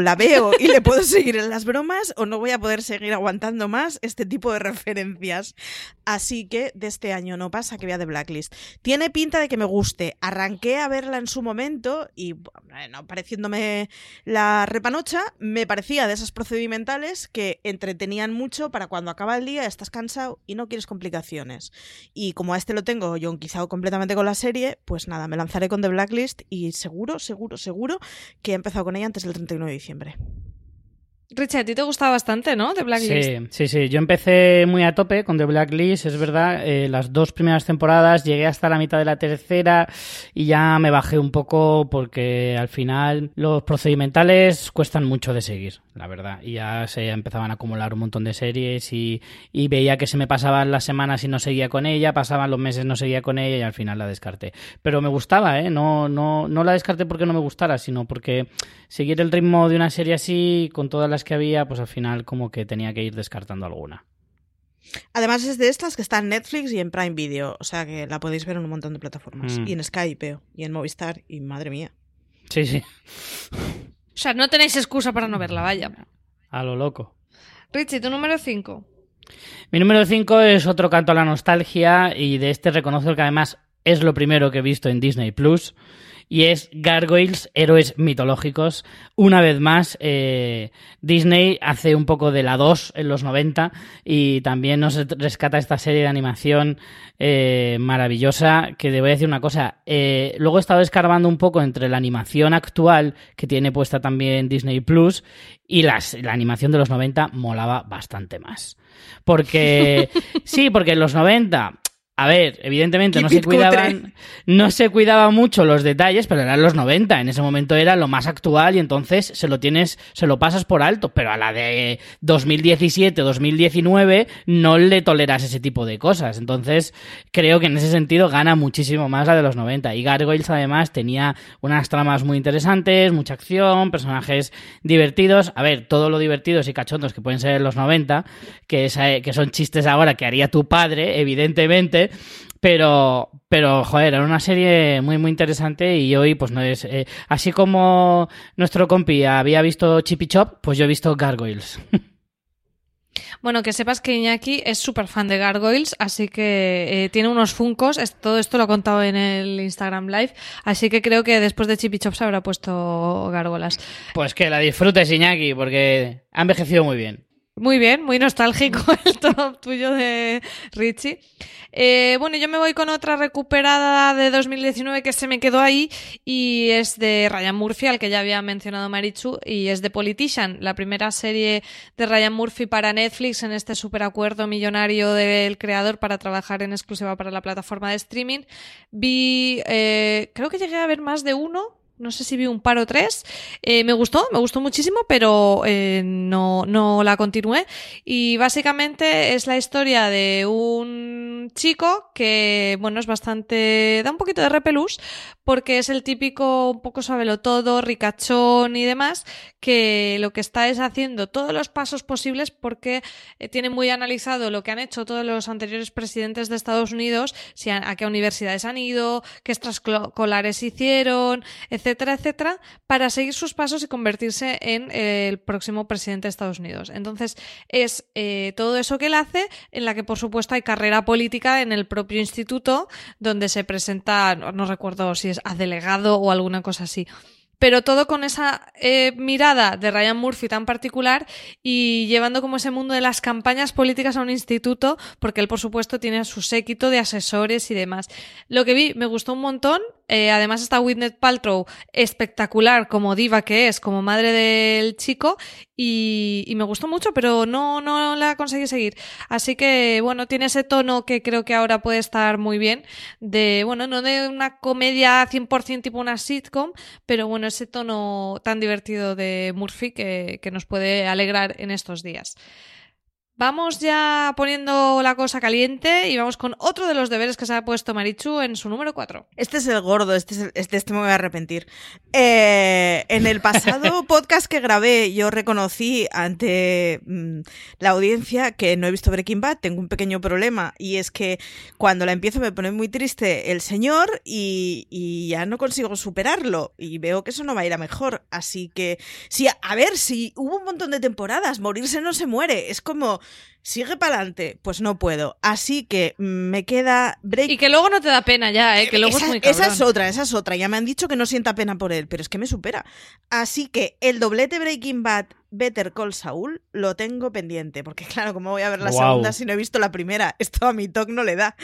la veo y le puedo seguir en las bromas o no voy a poder seguir aguantando más este tipo de referencias. Así que de este año no pasa que vea de Blacklist. Tiene pinta de que me guste. Arranqué a verla en su momento y, bueno, pareciéndome la repanocha, me parecía de esas procedimentales que entretenían mucho para cuando acaba el día, estás cansado y no quieres complicaciones. Y como a este lo tengo yo quizá completamente con la serie, pues nada, me lanzaré con The Blacklist y seguro, seguro, seguro que he empezado con ella antes del 31 de diciembre diciembre. Richard, a ti te gustaba bastante, ¿no? The Blacklist. Sí, sí, sí. Yo empecé muy a tope con The Blacklist, es verdad. Eh, las dos primeras temporadas llegué hasta la mitad de la tercera y ya me bajé un poco porque al final los procedimentales cuestan mucho de seguir, la verdad. Y ya se empezaban a acumular un montón de series y, y veía que se me pasaban las semanas y no seguía con ella, pasaban los meses no seguía con ella y al final la descarté. Pero me gustaba, ¿eh? No, no, no la descarté porque no me gustara, sino porque seguir el ritmo de una serie así con todas las que había, pues al final como que tenía que ir descartando alguna. Además es de estas que está en Netflix y en Prime Video, o sea que la podéis ver en un montón de plataformas. Mm. Y en Skype, y en Movistar, y madre mía. Sí, sí. O sea, no tenéis excusa para no verla, vaya. A lo loco. Richie, tu número 5. Mi número 5 es otro canto a la nostalgia y de este reconozco que además es lo primero que he visto en Disney Plus y es Gargoyles, héroes mitológicos. Una vez más, eh, Disney hace un poco de la 2 en los 90 y también nos rescata esta serie de animación eh, maravillosa que te voy a decir una cosa. Eh, luego he estado escarbando un poco entre la animación actual que tiene puesta también Disney Plus y las, la animación de los 90 molaba bastante más. Porque, sí, porque en los 90 a ver, evidentemente no se cuidaban, no se cuidaba mucho los detalles, pero eran los 90. En ese momento era lo más actual y entonces se lo tienes, se lo pasas por alto. Pero a la de 2017, 2019 no le toleras ese tipo de cosas. Entonces creo que en ese sentido gana muchísimo más la de los 90. Y Gargoyles además tenía unas tramas muy interesantes, mucha acción, personajes divertidos. A ver, todo lo divertidos y cachondos que pueden ser en los 90, que, que son chistes ahora que haría tu padre, evidentemente pero, pero, joder, era una serie muy, muy interesante y hoy, pues no es. Eh, así como nuestro compi había visto Chippy Chop, pues yo he visto Gargoyles. Bueno, que sepas que Iñaki es súper fan de Gargoyles, así que eh, tiene unos funcos. todo esto lo ha contado en el Instagram Live, así que creo que después de Chippy Chop se habrá puesto gárgolas. Pues que la disfrutes, Iñaki, porque ha envejecido muy bien. Muy bien, muy nostálgico el top tuyo de Richie. Eh, bueno, yo me voy con otra recuperada de 2019 que se me quedó ahí y es de Ryan Murphy, al que ya había mencionado Marichu, y es de Politician, la primera serie de Ryan Murphy para Netflix en este superacuerdo millonario del creador para trabajar en exclusiva para la plataforma de streaming. Vi, eh, creo que llegué a ver más de uno, no sé si vi un par o tres. Eh, me gustó, me gustó muchísimo, pero eh, no, no la continué. Y básicamente es la historia de un chico que, bueno, es bastante. da un poquito de repelús, porque es el típico, un poco sabelo todo, ricachón y demás, que lo que está es haciendo todos los pasos posibles porque eh, tiene muy analizado lo que han hecho todos los anteriores presidentes de Estados Unidos, si a, a qué universidades han ido, qué extraescolares hicieron, etc etcétera, etcétera, para seguir sus pasos y convertirse en eh, el próximo presidente de Estados Unidos. Entonces, es eh, todo eso que él hace, en la que por supuesto hay carrera política en el propio instituto, donde se presenta, no recuerdo si es a delegado o alguna cosa así pero todo con esa eh, mirada de Ryan Murphy tan particular y llevando como ese mundo de las campañas políticas a un instituto, porque él por supuesto tiene su séquito de asesores y demás. Lo que vi me gustó un montón, eh, además está Whitney Paltrow espectacular como diva que es, como madre del chico y, me gustó mucho, pero no, no la conseguí seguir. Así que bueno, tiene ese tono que creo que ahora puede estar muy bien, de bueno, no de una comedia 100% tipo una sitcom, pero bueno, ese tono tan divertido de Murphy que nos puede alegrar en estos días. Vamos ya poniendo la cosa caliente y vamos con otro de los deberes que se ha puesto Marichu en su número 4. Este es el gordo, este, es este, este, me voy a arrepentir. Eh, en el pasado podcast que grabé yo reconocí ante mm, la audiencia que no he visto Breaking Bad, tengo un pequeño problema y es que cuando la empiezo me pone muy triste el señor y, y ya no consigo superarlo y veo que eso no va a ir a mejor. Así que, sí, a ver, si hubo un montón de temporadas, morirse no se muere, es como sigue para adelante, pues no puedo. Así que me queda break. Y que luego no te da pena ya, ¿eh? que luego esa, es muy Esa es otra, esa es otra. Ya me han dicho que no sienta pena por él, pero es que me supera. Así que el doblete Breaking Bad Better Call Saul lo tengo pendiente, porque claro, como voy a ver la segunda si no he visto la primera? Esto a mi talk no le da.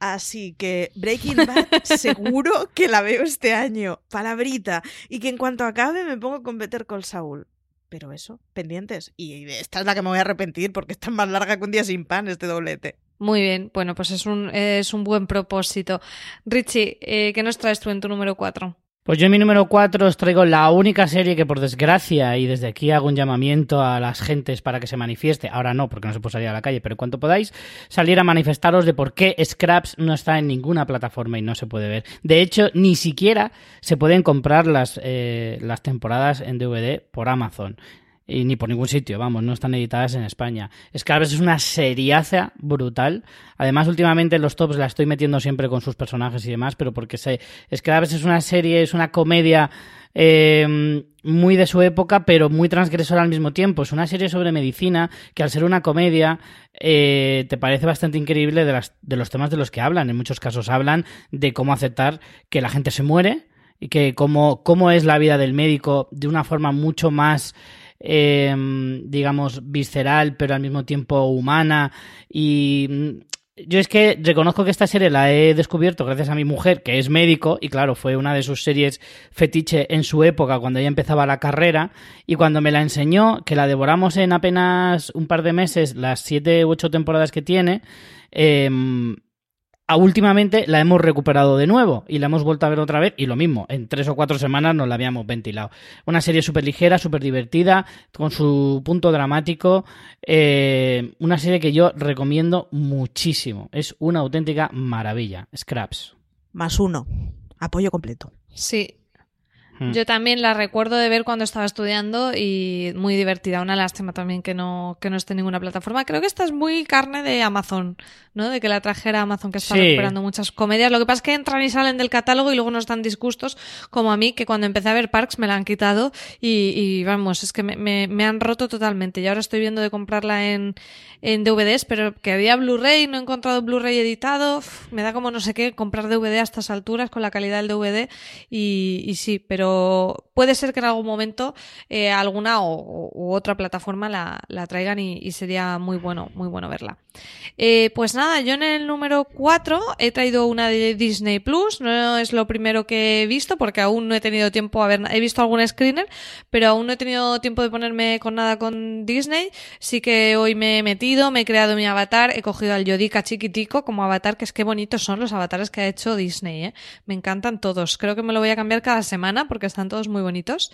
Así que Breaking Bad seguro que la veo este año, palabrita, y que en cuanto acabe me pongo con Better Call Saul. Pero eso, pendientes. Y esta es la que me voy a arrepentir porque está más larga que un día sin pan este doblete. Muy bien, bueno, pues es un, es un buen propósito. Richie, eh, ¿qué nos traes tú en tu número 4? Pues yo en mi número 4 os traigo la única serie que por desgracia, y desde aquí hago un llamamiento a las gentes para que se manifieste, ahora no, porque no se puede salir a la calle, pero cuanto podáis, salir a manifestaros de por qué Scraps no está en ninguna plataforma y no se puede ver. De hecho, ni siquiera se pueden comprar las, eh, las temporadas en DVD por Amazon y ni por ningún sitio, vamos, no están editadas en España. Scraps es una seriaza brutal. Además, últimamente en los tops la estoy metiendo siempre con sus personajes y demás, pero porque sé, Scraps es una serie, es una comedia eh, muy de su época, pero muy transgresora al mismo tiempo. Es una serie sobre medicina que al ser una comedia eh, te parece bastante increíble de, las, de los temas de los que hablan. En muchos casos hablan de cómo aceptar que la gente se muere y que cómo, cómo es la vida del médico de una forma mucho más eh, digamos, visceral, pero al mismo tiempo humana. Y mm, yo es que reconozco que esta serie la he descubierto gracias a mi mujer, que es médico, y claro, fue una de sus series fetiche en su época, cuando ella empezaba la carrera, y cuando me la enseñó, que la devoramos en apenas un par de meses, las siete u ocho temporadas que tiene, a últimamente la hemos recuperado de nuevo y la hemos vuelto a ver otra vez y lo mismo, en tres o cuatro semanas nos la habíamos ventilado. Una serie súper ligera, súper divertida, con su punto dramático, eh, una serie que yo recomiendo muchísimo, es una auténtica maravilla, Scraps. Más uno, apoyo completo. Sí, Hmm. Yo también la recuerdo de ver cuando estaba estudiando y muy divertida. Una lástima también que no, que no esté en ninguna plataforma. Creo que esta es muy carne de Amazon, ¿no? De que la trajera Amazon, que está Sí. recuperando muchas comedias. Lo que pasa es que entran y salen del catálogo y luego nos dan disgustos, como a mí, que cuando empecé a ver Parks me la han quitado y, y vamos, es que me, me- me han roto totalmente. Y ahora estoy viendo de comprarla en, en DVDs, pero que había Blu-ray, no he encontrado Blu-ray editado. Uf, me da como no sé qué comprar DVD a estas alturas con la calidad del DVD y, y sí, pero puede ser que en algún momento eh, alguna o, u otra plataforma la, traigan y, y sería muy bueno, muy bueno verla. Eh, pues nada, yo en el número 4 he traído una de Disney Plus, no es lo primero que he visto porque aún no he tenido tiempo a ver, he visto algún screener, pero aún no he tenido tiempo de ponerme con nada con Disney, sí que hoy me he metido, me he creado mi avatar, he cogido al Yodica chiquitico como avatar, que es que bonitos son los avatares que ha hecho Disney, ¿eh? me encantan todos, creo que me lo voy a cambiar cada semana porque están todos muy bonitos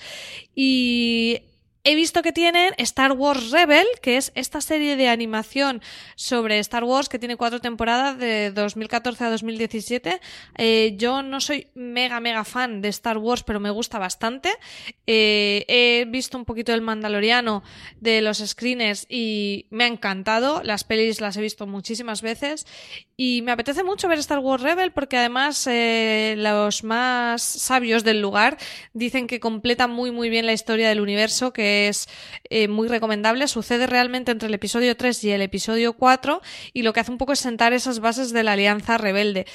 y He visto que tienen Star Wars Rebel, que es esta serie de animación sobre Star Wars que tiene cuatro temporadas de 2014 a 2017. Eh, yo no soy mega, mega fan de Star Wars, pero me gusta bastante. Eh, he visto un poquito del Mandaloriano de los screeners y me ha encantado. Las pelis las he visto muchísimas veces y me apetece mucho ver Star Wars Rebel porque además eh, los más sabios del lugar dicen que completa muy muy bien la historia del universo, que es eh, muy recomendable. Sucede realmente entre el episodio 3 y el episodio 4 y lo que hace un poco es sentar esas bases de la Alianza Rebelde.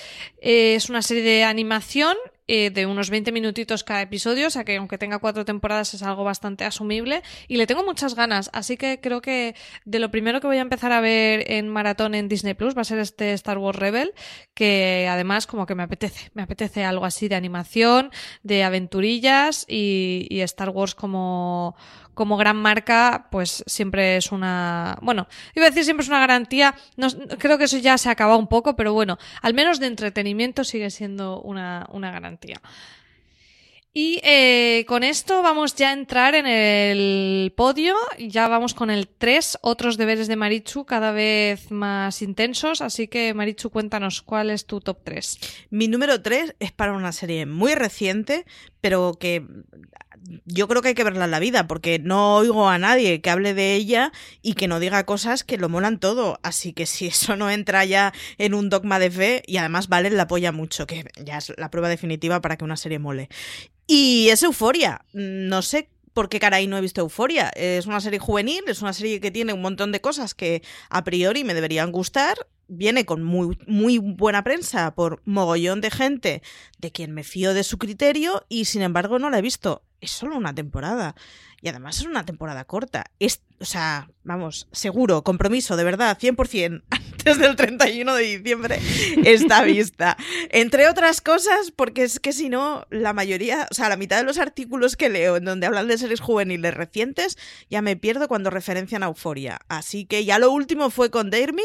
Eh, es una serie de animación eh, de unos 20 minutitos cada episodio, o sea que aunque tenga cuatro temporadas es algo bastante asumible y le tengo muchas ganas, así que creo que de lo primero que voy a empezar a ver en maratón en Disney Plus va a ser este Star Wars Rebel, que además como que me apetece, me apetece algo así de animación, de aventurillas y, y Star Wars como como gran marca, pues siempre es una. Bueno, iba a decir siempre es una garantía. No, creo que eso ya se ha acabado un poco, pero bueno, al menos de entretenimiento sigue siendo una, una garantía. Y eh, con esto vamos ya a entrar en el podio. Ya vamos con el 3, otros deberes de Marichu cada vez más intensos. Así que Marichu, cuéntanos cuál es tu top 3. Mi número 3 es para una serie muy reciente, pero que yo creo que hay que verla en la vida, porque no oigo a nadie que hable de ella y que no diga cosas que lo molan todo. Así que si eso no entra ya en un dogma de fe, y además Valen la apoya mucho, que ya es la prueba definitiva para que una serie mole. Y es Euforia. No sé por qué caray no he visto Euforia. Es una serie juvenil, es una serie que tiene un montón de cosas que a priori me deberían gustar. Viene con muy, muy buena prensa por mogollón de gente de quien me fío de su criterio y sin embargo no la he visto. Es solo una temporada. Y además es una temporada corta. Es, o sea, vamos, seguro, compromiso, de verdad, 100%, antes del 31 de diciembre está vista. Entre otras cosas, porque es que si no, la mayoría, o sea, la mitad de los artículos que leo en donde hablan de series juveniles recientes, ya me pierdo cuando referencian a Euforia. Así que ya lo último fue con Dare Me,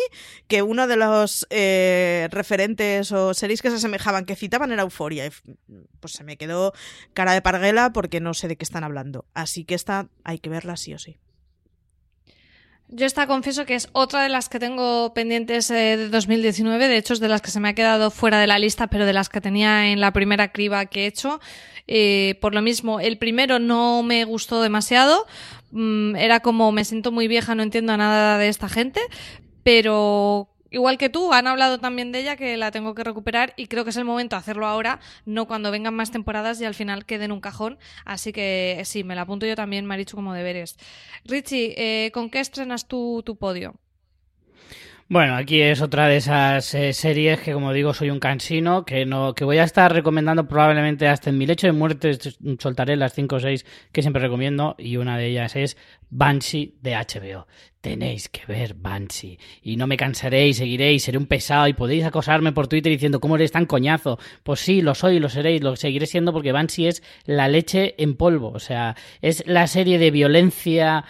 que uno de los eh, referentes o series que se asemejaban, que citaban era Euforia. Pues se me quedó cara de parguela porque no sé de qué están hablando. Así que esta hay que verla sí o sí. Yo esta confieso que es otra de las que tengo pendientes eh, de 2019, de hecho es de las que se me ha quedado fuera de la lista, pero de las que tenía en la primera criba que he hecho. Eh, por lo mismo, el primero no me gustó demasiado, mm, era como me siento muy vieja, no entiendo nada de esta gente, pero igual que tú, han hablado también de ella que la tengo que recuperar y creo que es el momento de hacerlo ahora, no cuando vengan más temporadas y al final quede en un cajón. Así que sí, me la apunto yo también, Marichu, como deberes. Richie, eh, ¿con qué estrenas tu, tu podio? Bueno, aquí es otra de esas eh, series que, como digo, soy un cansino, que no, que voy a estar recomendando probablemente hasta en mi lecho de muerte. Soltaré las 5 o 6 que siempre recomiendo, y una de ellas es Banshee de HBO. Tenéis que ver Banshee. Y no me cansaréis, seguiréis, seré un pesado y podéis acosarme por Twitter diciendo cómo eres tan coñazo. Pues sí, lo soy, lo seréis, lo seguiré siendo porque Banshee es la leche en polvo. O sea, es la serie de violencia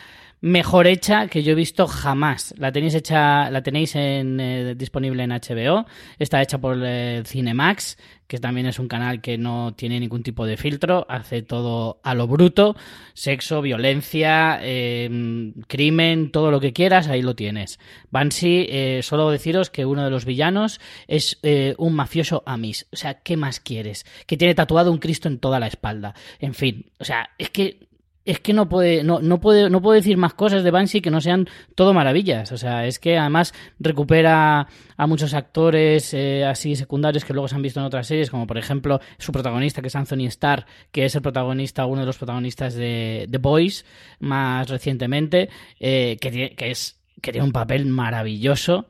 mejor hecha que yo he visto jamás. La tenéis hecha, la tenéis en, eh, disponible en HBO. Está hecha por eh, Cinemax, que también es un canal que no tiene ningún tipo de filtro. Hace todo a lo bruto, sexo, violencia, em, crimen, todo lo que quieras, ahí lo tienes. Banshee, eh, solo deciros que uno de los villanos es un mafioso amis. O sea, ¿qué más quieres? Que tiene tatuado un Cristo en toda la espalda. En fin, o sea, es que es que no puede, no, no puede, no puedo decir más cosas de Banshee que no sean todo maravillas. O sea, es que además recupera a muchos actores eh, así secundarios que luego se han visto en otras series, como por ejemplo su protagonista, que es Anthony Starr, que es el protagonista, uno de los protagonistas de The Boys, más recientemente, eh, que, que es que tiene un papel maravilloso.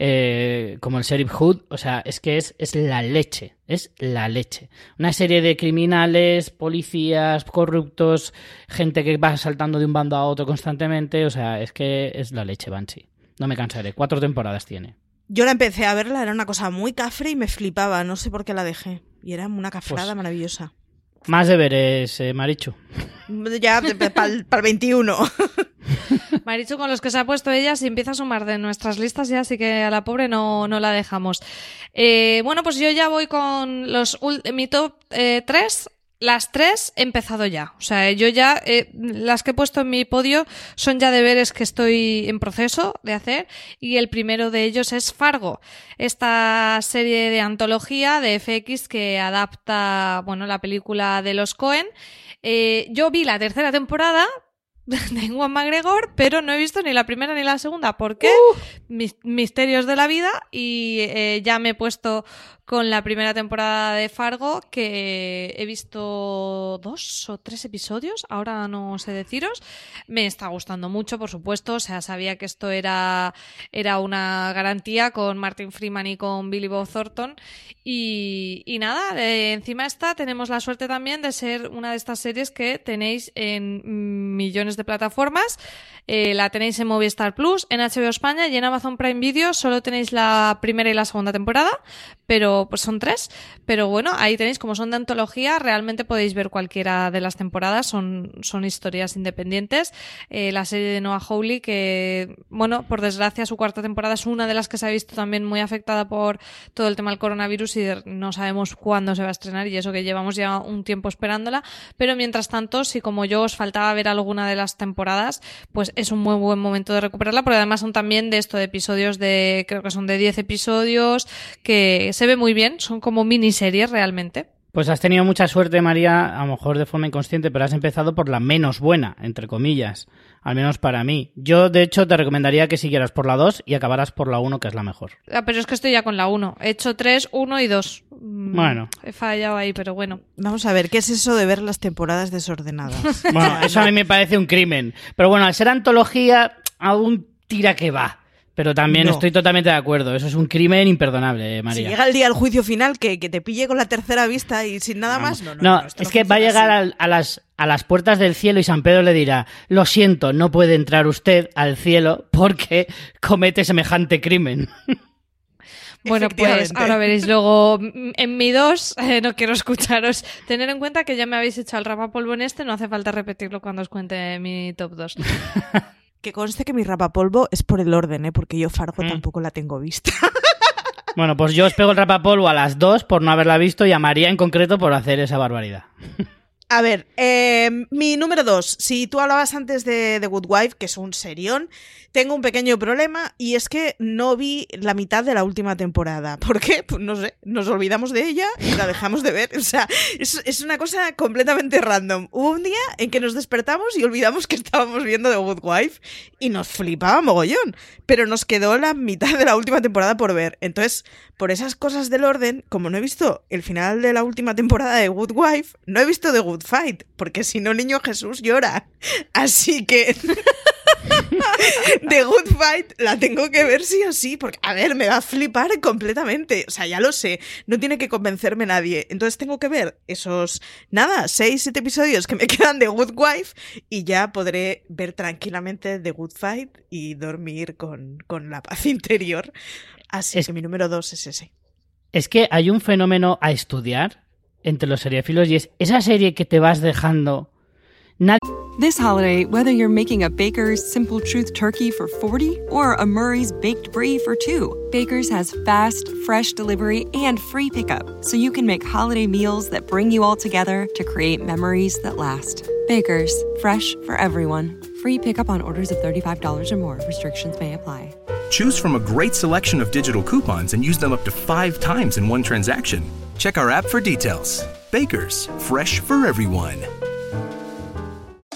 Eh, como el Sheriff Hood, o sea, es que es, es la leche, es la leche. Una serie de criminales, policías, corruptos, gente que va saltando de un bando a otro constantemente, o sea, es que es la leche, Banshee. No me cansaré, cuatro temporadas tiene. Yo la empecé a verla, era una cosa muy cafre y me flipaba, no sé por qué la dejé. Y era una cafrada Pues- maravillosa. Más deberes, eh, Marichu. Ya para el 21. Marichu, con los que se ha puesto ella, si empieza a sumar de nuestras listas ya, así que a la pobre no, no la dejamos. Eh, bueno, pues yo ya voy con los mi top 3. Las tres he empezado ya. O sea, yo ya, eh, las que he puesto en mi podio son ya deberes que estoy en proceso de hacer. Y el primero de ellos es Fargo. Esta serie de antología de FX que adapta, bueno, la película de los Cohen. Eh, yo vi la tercera temporada, de Juan McGregor, pero no he visto ni la primera ni la segunda. ¿Por qué? Mis- misterios de la vida y eh, ya me he puesto con la primera temporada de Fargo que he visto dos o tres episodios, ahora no sé deciros. Me está gustando mucho, por supuesto, o sea, sabía que esto era, era una garantía con Martin Freeman y con Billy Bob Thornton y, nada, eh, encima esta tenemos la suerte también de ser una de estas series que tenéis en millones de plataformas. Eh, la tenéis en Movistar Plus, en HBO España y en Amazon Prime Video. Solo tenéis la primera y la segunda temporada, pero pues son tres. Pero bueno, ahí tenéis, como son de antología, realmente podéis ver cualquiera de las temporadas. Son, son historias independientes. Eh, la serie de Noah Hawley, que, bueno, por desgracia, su cuarta temporada es una de las que se ha visto también muy afectada por todo el tema del coronavirus y no sabemos cuándo se va a estrenar y eso que llevamos ya un tiempo esperándola. Pero mientras tanto, si como yo os faltaba ver alguna de las temporadas, pues es un muy buen momento de recuperarla, porque además son también de esto de episodios de, creo que son de 10 episodios, que se ve muy bien, son como miniseries realmente. Pues has tenido mucha suerte, María, a lo mejor de forma inconsciente, pero has empezado por la menos buena, entre comillas, al menos para mí. Yo, de hecho, te recomendaría que siguieras por la 2 y acabaras por la 1, que es la mejor. Ah, pero es que estoy ya con la 1. He hecho 3, 1 y 2. Mm, Bueno. He fallado ahí, pero bueno. Vamos a ver, ¿qué es eso de ver las temporadas desordenadas? Bueno, eso a mí me parece un crimen. Pero bueno, al ser antología, aún tira que va. Pero también No. estoy totalmente de acuerdo. Eso es un crimen imperdonable, eh, Si María. llega el día del juicio final, que, que te pille con la tercera vista y sin nada más, no, no. No, no, esto es no que va a llegar a, las, a las puertas del cielo y San Pedro le dirá, lo siento, no puede entrar usted al cielo porque comete semejante crimen. Bueno, pues ahora veréis luego mm, en mi 2, eh, no quiero escucharos. Tener en cuenta que ya me habéis hecho el rapapolvo en este, no hace falta repetirlo cuando os cuente mi top 2. Que conste que mi rapapolvo es por el orden, ¿eh? porque yo Fargo Mm. tampoco la tengo vista. Bueno, pues yo os pego el rapapolvo a las dos por no haberla visto y a María en concreto por hacer esa barbaridad. A ver, eh, mi número dos. Si tú hablabas antes de The Good Wife, que es un serión, tengo un pequeño problema y es que no vi la mitad de la última temporada. ¿Por qué? Pues no sé, nos olvidamos de ella y la dejamos de ver. O sea, es, una cosa completamente random. Hubo un día en que nos despertamos y olvidamos que estábamos viendo The Good Wife y nos flipaba mogollón. Pero nos quedó la mitad de la última temporada por ver. Entonces, por esas cosas del orden, como no he visto el final de la última temporada de Good Wife, no he visto The Good Fight, porque si no, niño Jesús llora. Así que. The Good Fight la tengo que ver sí o sí, porque, a ver, me va a flipar completamente. O sea, ya lo sé, no tiene que convencerme nadie. Entonces tengo que ver esos, nada, seis, siete episodios que me quedan de Good Wife y ya podré ver tranquilamente The Good Fight y dormir con, con la paz interior. Así que mi número dos es ese. Es que hay un fenómeno a estudiar entre los seriefilos y es esa serie que te vas dejando. This holiday, whether you're making a Baker's Simple Truth turkey for 40 or a Murray's Baked Brie for 2, Baker's has fast, fresh delivery and free pickup, so you can make holiday meals that bring you all together to create memories that last. Baker's, fresh for everyone. Free pickup on orders of $35 or more. Restrictions may apply. Choose from a great selection of digital coupons and use them up to five times in one transaction. Check our app for details. Baker's, fresh for everyone.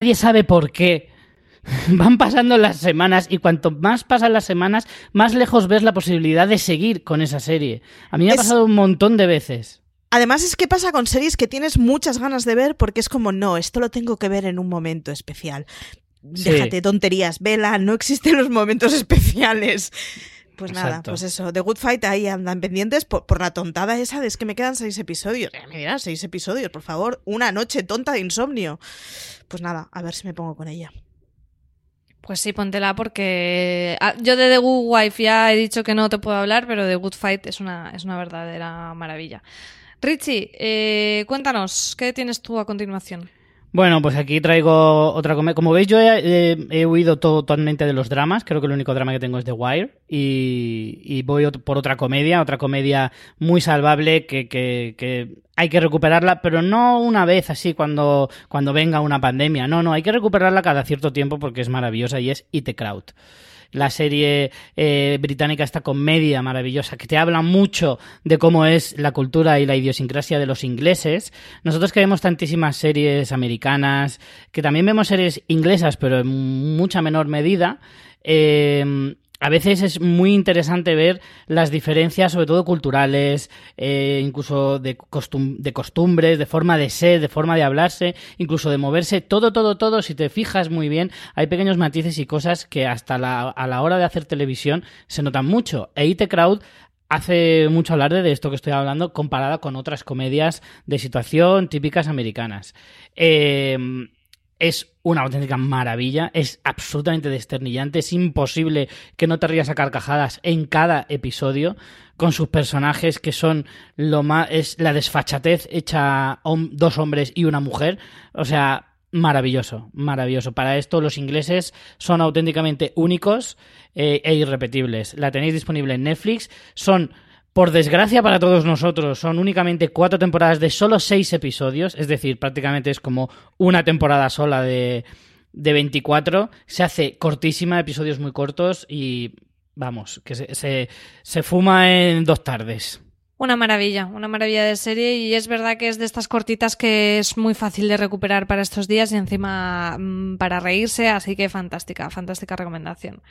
Nadie sabe por qué. Van pasando las semanas y cuanto más pasan las semanas, más lejos ves la posibilidad de seguir con esa serie. A mí me ha pasado un montón de veces. Además es que pasa con series que tienes muchas ganas de ver porque es como, no, esto lo tengo que ver en un momento especial. Sí. Déjate tonterías, vela, no existen los momentos especiales. Pues nada, pues eso, The Good Fight ahí andan pendientes por, por la tontada esa de es que me quedan seis episodios. Eh, Me dirás, seis episodios, por favor, una noche tonta de insomnio. Pues nada, a ver si me pongo con ella. Pues sí, póntela porque ah, yo de The Good Wife ya he dicho que no te puedo hablar, pero The Good Fight es una, es una verdadera maravilla. Richie, eh, cuéntanos, ¿qué tienes tú a continuación? Bueno, pues aquí traigo otra comedia. Como veis, yo he, he- huido to- totalmente de los dramas. Creo que el único drama que tengo es The Wire. Y, y voy por otra comedia, otra comedia muy salvable que, que- que hay que recuperarla, pero no una vez así cuando, cuando venga una pandemia. No, no, hay que recuperarla cada cierto tiempo porque es maravillosa y es Eat the Crowd la serie eh, británica, esta comedia maravillosa, que te habla mucho de cómo es la cultura y la idiosincrasia de los ingleses. Nosotros que vemos tantísimas series americanas, que también vemos series inglesas, pero en mucha menor medida, eh, a veces es muy interesante ver las diferencias, sobre todo culturales, eh, incluso de, costum- de costumbres, de forma de ser, de forma de hablarse, incluso de moverse, todo, todo, todo, si te fijas muy bien, hay pequeños matices y cosas que hasta la, a la hora de hacer televisión se notan mucho. E IT Crowd hace mucho hablar de esto que estoy hablando comparada con otras comedias de situación típicas americanas. Eh, es una auténtica maravilla, es absolutamente desternillante, es imposible que no te rías a carcajadas en cada episodio con sus personajes que son lo más es la desfachatez hecha dos hombres y una mujer, o sea, maravilloso, maravilloso. Para esto los ingleses son auténticamente únicos eh, e irrepetibles. La tenéis disponible en Netflix, son por desgracia para todos nosotros, son únicamente cuatro temporadas de solo seis episodios, es decir, prácticamente es como una temporada sola de, de 24. Se hace cortísima, episodios muy cortos y vamos, que se, se, fuma en dos tardes. Una maravilla, una maravilla de serie y es verdad que es de estas cortitas que es muy fácil de recuperar para estos días y encima mm, para reírse, así que fantástica, fantástica recomendación.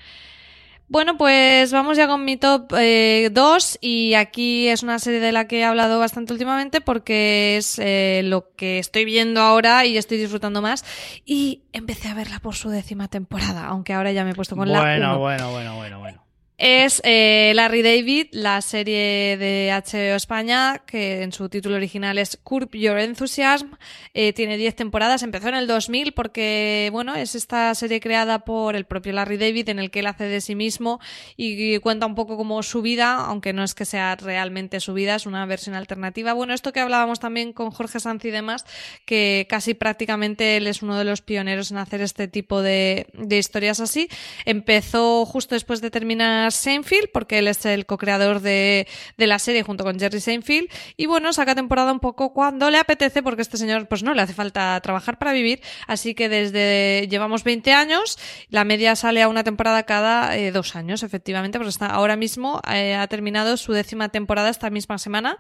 Bueno, pues vamos ya con mi top 2 y aquí es una serie de la que he hablado bastante últimamente porque es eh, lo que estoy viendo ahora y estoy disfrutando más y empecé a verla por su décima temporada, aunque ahora ya me he puesto con la Bueno, uno. bueno, bueno, bueno, bueno. Es eh, Larry David, la serie de HBO España, que en su título original es Curb Your Enthusiasm. Eh, tiene 10 temporadas, empezó en el 2000 porque, bueno, es esta serie creada por el propio Larry David en el que él hace de sí mismo y cuenta un poco como su vida, aunque no es que sea realmente su vida, es una versión alternativa. Bueno, esto que hablábamos también con Jorge Sanz y demás, que casi prácticamente él es uno de los pioneros en hacer este tipo de, de historias así. Empezó justo después de terminar Seinfeld, porque él es el co-creador de, la serie junto con Jerry Seinfeld. Y bueno, saca temporada un poco cuando le apetece, porque este señor pues no le hace falta trabajar para vivir. Así que desde llevamos 20 años, la media sale a una temporada cada eh, dos años, efectivamente, pues está ahora mismo eh, ha terminado su décima temporada esta misma semana.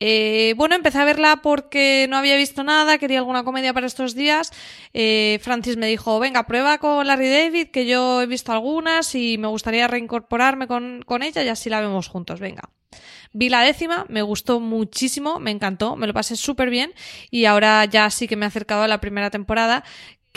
Eh, bueno, empecé a verla porque no había visto nada, quería alguna comedia para estos días. Francis me dijo, venga, prueba con Larry David, que yo he visto algunas y me gustaría con, con ella y así la vemos juntos, venga. Vi la décima, me gustó muchísimo, me encantó, me lo pasé súper bien y ahora ya sí que me he acercado a la primera temporada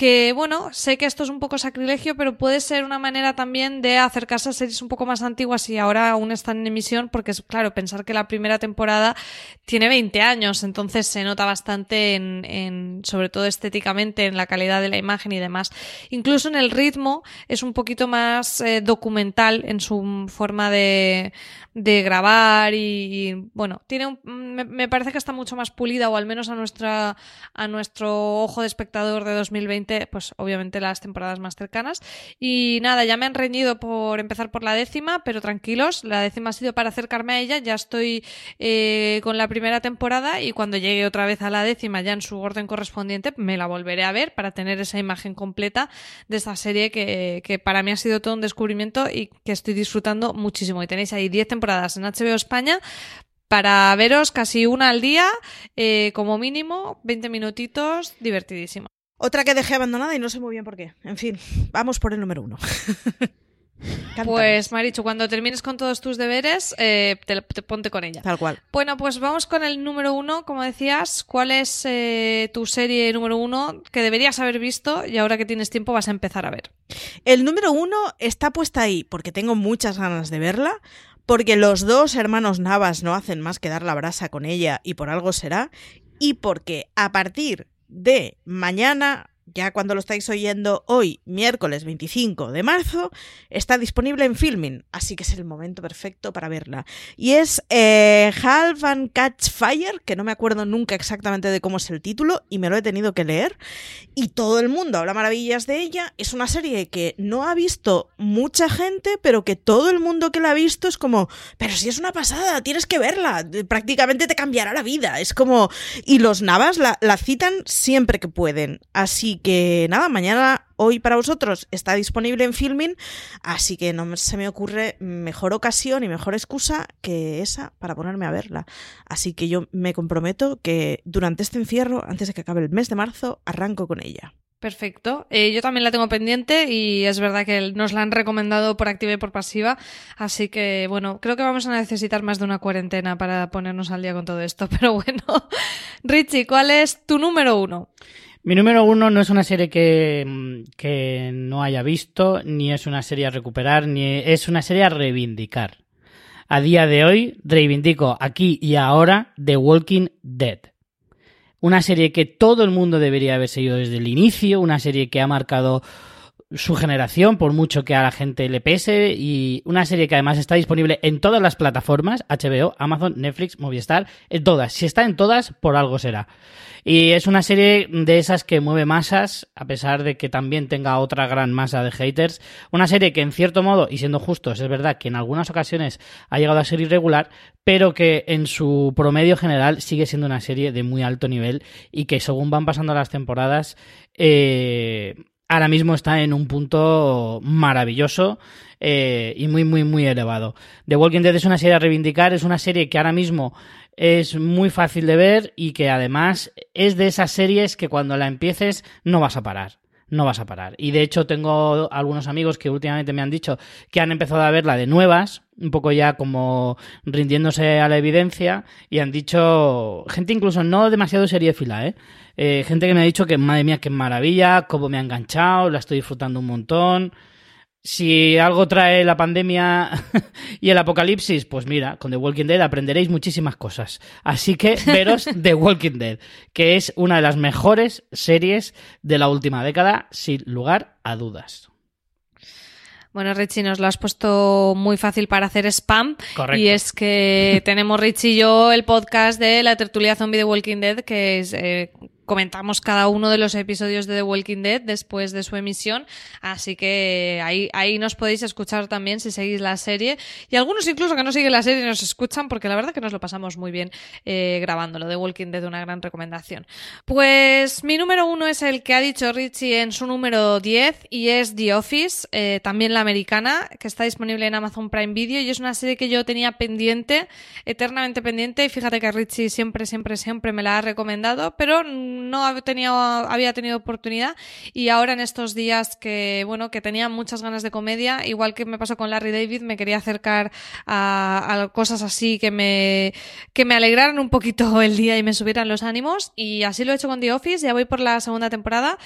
que bueno, sé que esto es un poco sacrilegio, pero puede ser una manera también de acercarse a series un poco más antiguas y ahora aún están en emisión, porque es claro, pensar que la primera temporada tiene 20 años, entonces se nota bastante en, en sobre todo estéticamente, en la calidad de la imagen y demás. Incluso en el ritmo es un poquito más eh, documental en su forma de, de grabar y, bueno, tiene un, me, me parece que está mucho más pulida o al menos a nuestra a nuestro ojo de espectador de 2020 pues obviamente las temporadas más cercanas. Y nada, ya me han reñido por empezar por la décima, pero tranquilos, la décima ha sido para acercarme a ella, ya estoy eh, con la primera temporada y cuando llegue otra vez a la décima, ya en su orden correspondiente, me la volveré a ver para tener esa imagen completa de esta serie que, que para mí ha sido todo un descubrimiento y que estoy disfrutando muchísimo. Y tenéis ahí 10 temporadas en HBO España para veros casi una al día, eh, como mínimo, 20 minutitos, divertidísimo. Otra que dejé abandonada y no sé muy bien por qué. En fin, vamos por el número uno. pues Marichu, cuando termines con todos tus deberes, eh, te, te, ponte con ella. Tal cual. Bueno, pues vamos con el número uno. Como decías, ¿cuál es eh, tu serie número uno que deberías haber visto y ahora que tienes tiempo vas a empezar a ver? El número uno está puesta ahí porque tengo muchas ganas de verla, porque los dos hermanos Navas no hacen más que dar la brasa con ella y por algo será, y porque a partir de mañana, ya cuando lo estáis oyendo hoy, miércoles 25 de marzo, está disponible en Filming, así que es el momento perfecto para verla. Y es eh, Half and Catch Fire, que no me acuerdo nunca exactamente de cómo es el título y me lo he tenido que leer. Y todo el mundo habla maravillas de ella. Es una serie que no ha visto mucha gente, pero que todo el mundo que la ha visto es como, pero si es una pasada, tienes que verla, prácticamente te cambiará la vida. Es como, y los Navas la, la citan siempre que pueden. Así que nada, mañana, hoy para vosotros, está disponible en Filming, así que no se me ocurre mejor ocasión y mejor excusa que esa para ponerme a verla. Así que yo me comprometo que durante este encierro, antes de que acabe el mes de marzo, arranco con ella. Perfecto. Eh, yo también la tengo pendiente y es verdad que nos la han recomendado por activa y por pasiva. Así que, bueno, creo que vamos a necesitar más de una cuarentena para ponernos al día con todo esto. Pero bueno, Richie, ¿cuál es tu número uno? Mi número uno no es una serie que, que, no haya visto, ni es una serie a recuperar, ni es una serie a reivindicar. A día de hoy reivindico aquí y ahora The Walking Dead. Una serie que todo el mundo debería haber seguido desde el inicio, una serie que ha marcado su generación, por mucho que a la gente le pese, y una serie que además está disponible en todas las plataformas, HBO, Amazon, Netflix, Movistar, en todas. Si está en todas, por algo será. Y es una serie de esas que mueve masas, a pesar de que también tenga otra gran masa de haters. Una serie que en cierto modo, y siendo justos, es verdad que en algunas ocasiones ha llegado a ser irregular, pero que en su promedio general sigue siendo una serie de muy alto nivel y que según van pasando las temporadas, eh, ahora mismo está en un punto maravilloso eh, y muy, muy, muy elevado. The Walking Dead es una serie a reivindicar, es una serie que ahora mismo es muy fácil de ver y que además es de esas series que cuando la empieces no vas a parar. No vas a parar. Y de hecho tengo algunos amigos que últimamente me han dicho que han empezado a verla de nuevas, un poco ya como rindiéndose a la evidencia, y han dicho, gente incluso no demasiado seriéfila, ¿eh? ¿eh? gente que me ha dicho que, madre mía, qué maravilla, cómo me ha enganchado, la estoy disfrutando un montón. Si algo trae la pandemia y el apocalipsis, pues mira, con The Walking Dead aprenderéis muchísimas cosas. Así que veros The Walking Dead, que es una de las mejores series de la última década, sin lugar a dudas. Bueno, Richie, nos lo has puesto muy fácil para hacer spam. Correcto. Y es que tenemos Richie y yo el podcast de la tertulia zombie de Walking Dead, que es, eh, comentamos cada uno de los episodios de The Walking Dead después de su emisión, así que ahí, ahí nos podéis escuchar también si seguís la serie y algunos incluso que no siguen la serie nos escuchan porque la verdad que nos lo pasamos muy bien eh, grabándolo. The Walking Dead, una gran recomendación. Pues mi número uno es el que ha dicho Richie en su número 10 y es The Office, eh, también la americana, que está disponible en Amazon Prime Video y es una serie que yo tenía pendiente, eternamente pendiente y fíjate que Richie siempre, siempre, siempre me la ha recomendado, pero no había tenido, oportunidad y ahora en estos días que, bueno, que tenía muchas ganas de comedia, igual que me pasó con Larry David, me quería acercar a, cosas así que me, que me alegraran un poquito el día y me subieran los ánimos. Y así lo he hecho con The Office, ya voy por la segunda temporada,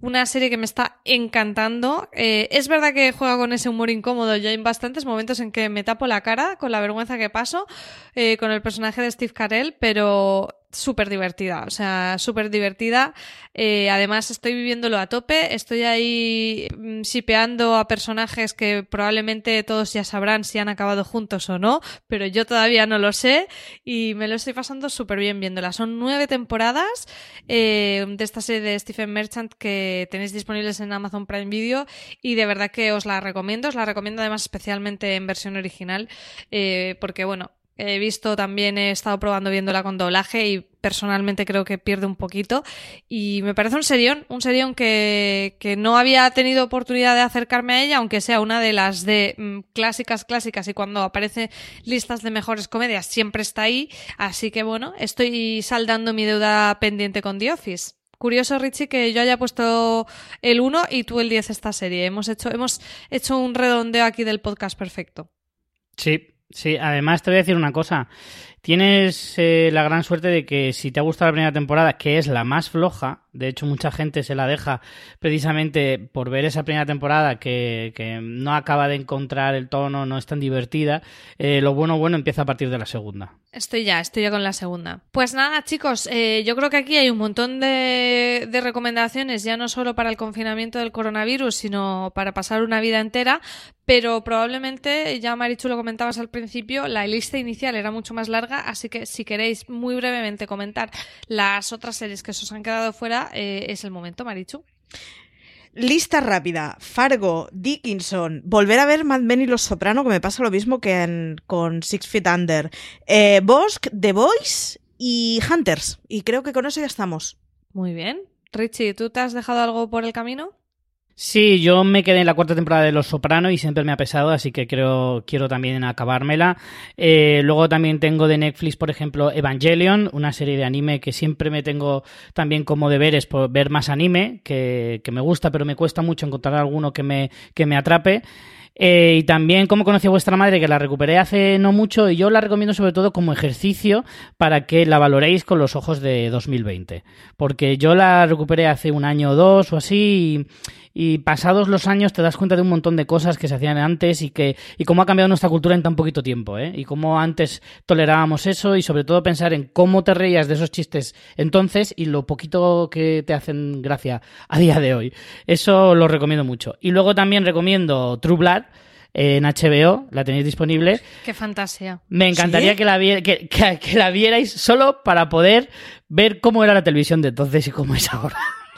una serie que me está encantando. Eh, es verdad que juega con ese humor incómodo, yo hay bastantes momentos en que me tapo la cara con la vergüenza que paso eh, con el personaje de Steve Carell, pero súper divertida, o sea, súper divertida. Eh, además, estoy viviéndolo a tope, estoy ahí mm, shipeando a personajes que probablemente todos ya sabrán si han acabado juntos o no, pero yo todavía no lo sé y me lo estoy pasando súper bien viéndola. Son nueve temporadas eh, de esta serie de Stephen Merchant que tenéis disponibles en Amazon Prime Video y de verdad que os la recomiendo, os la recomiendo además especialmente en versión original eh, porque bueno, He visto también, he estado probando viéndola con doblaje y personalmente creo que pierde un poquito. Y me parece un serión, un serión que, que no había tenido oportunidad de acercarme a ella, aunque sea una de las de mm, clásicas, clásicas, y cuando aparece listas de mejores comedias siempre está ahí. Así que bueno, estoy saldando mi deuda pendiente con The Office. Curioso, Richie, que yo haya puesto el 1 y tú el 10 esta serie. Hemos hecho, hemos hecho un redondeo aquí del podcast perfecto. Sí, Sí, además te voy a decir una cosa. Tienes eh, la gran suerte de que si te ha gustado la primera temporada, que es la más floja, de hecho mucha gente se la deja precisamente por ver esa primera temporada que, que no acaba de encontrar el tono, no es tan divertida, eh, lo bueno bueno empieza a partir de la segunda. Estoy ya, estoy ya con la segunda. Pues nada, chicos, eh, yo creo que aquí hay un montón de, de, recomendaciones, ya no solo para el confinamiento del coronavirus, sino para pasar una vida entera, pero probablemente, ya Marichu lo comentabas al principio, la lista inicial era mucho más larga, así que si queréis muy brevemente comentar las otras series que os han quedado fuera, eh, es el momento, Marichu. Lista rápida. Fargo, Dickinson, volver a ver Mad Men y Los Soprano, que me pasa lo mismo que en, con Six Feet Under. Eh, Bosk, The Boys y Hunters. Y creo que con eso ya estamos. Muy bien. Richie, ¿tú te has dejado algo por el camino? Sí, yo me quedé en la cuarta temporada de Los Soprano y siempre me ha pesado, así que creo quiero también acabármela. Eh, luego también tengo de Netflix, por ejemplo, Evangelion, una serie de anime que siempre me tengo también como deberes por ver más anime, que, me gusta, pero me cuesta mucho encontrar alguno que me, que me atrape. Eh, y también cómo conocí a vuestra madre, que la recuperé hace no mucho, y yo la recomiendo sobre todo como ejercicio para que la valoréis con los ojos de 2020. Porque yo la recuperé hace un año o dos o así, y, pasados los años te das cuenta de un montón de cosas que se hacían antes y que y cómo ha cambiado nuestra cultura en tan poquito tiempo, ¿eh? Y cómo antes tolerábamos eso y sobre todo pensar en cómo te reías de esos chistes entonces y lo poquito que te hacen gracia a día de hoy. Eso lo recomiendo mucho. Y luego también recomiendo True Blood en HBO, la tenéis disponible. Qué fantasía. Me encantaría ¿Sí? que, la que, que, que, la vierais solo para poder ver cómo era la televisión de entonces y cómo es ahora.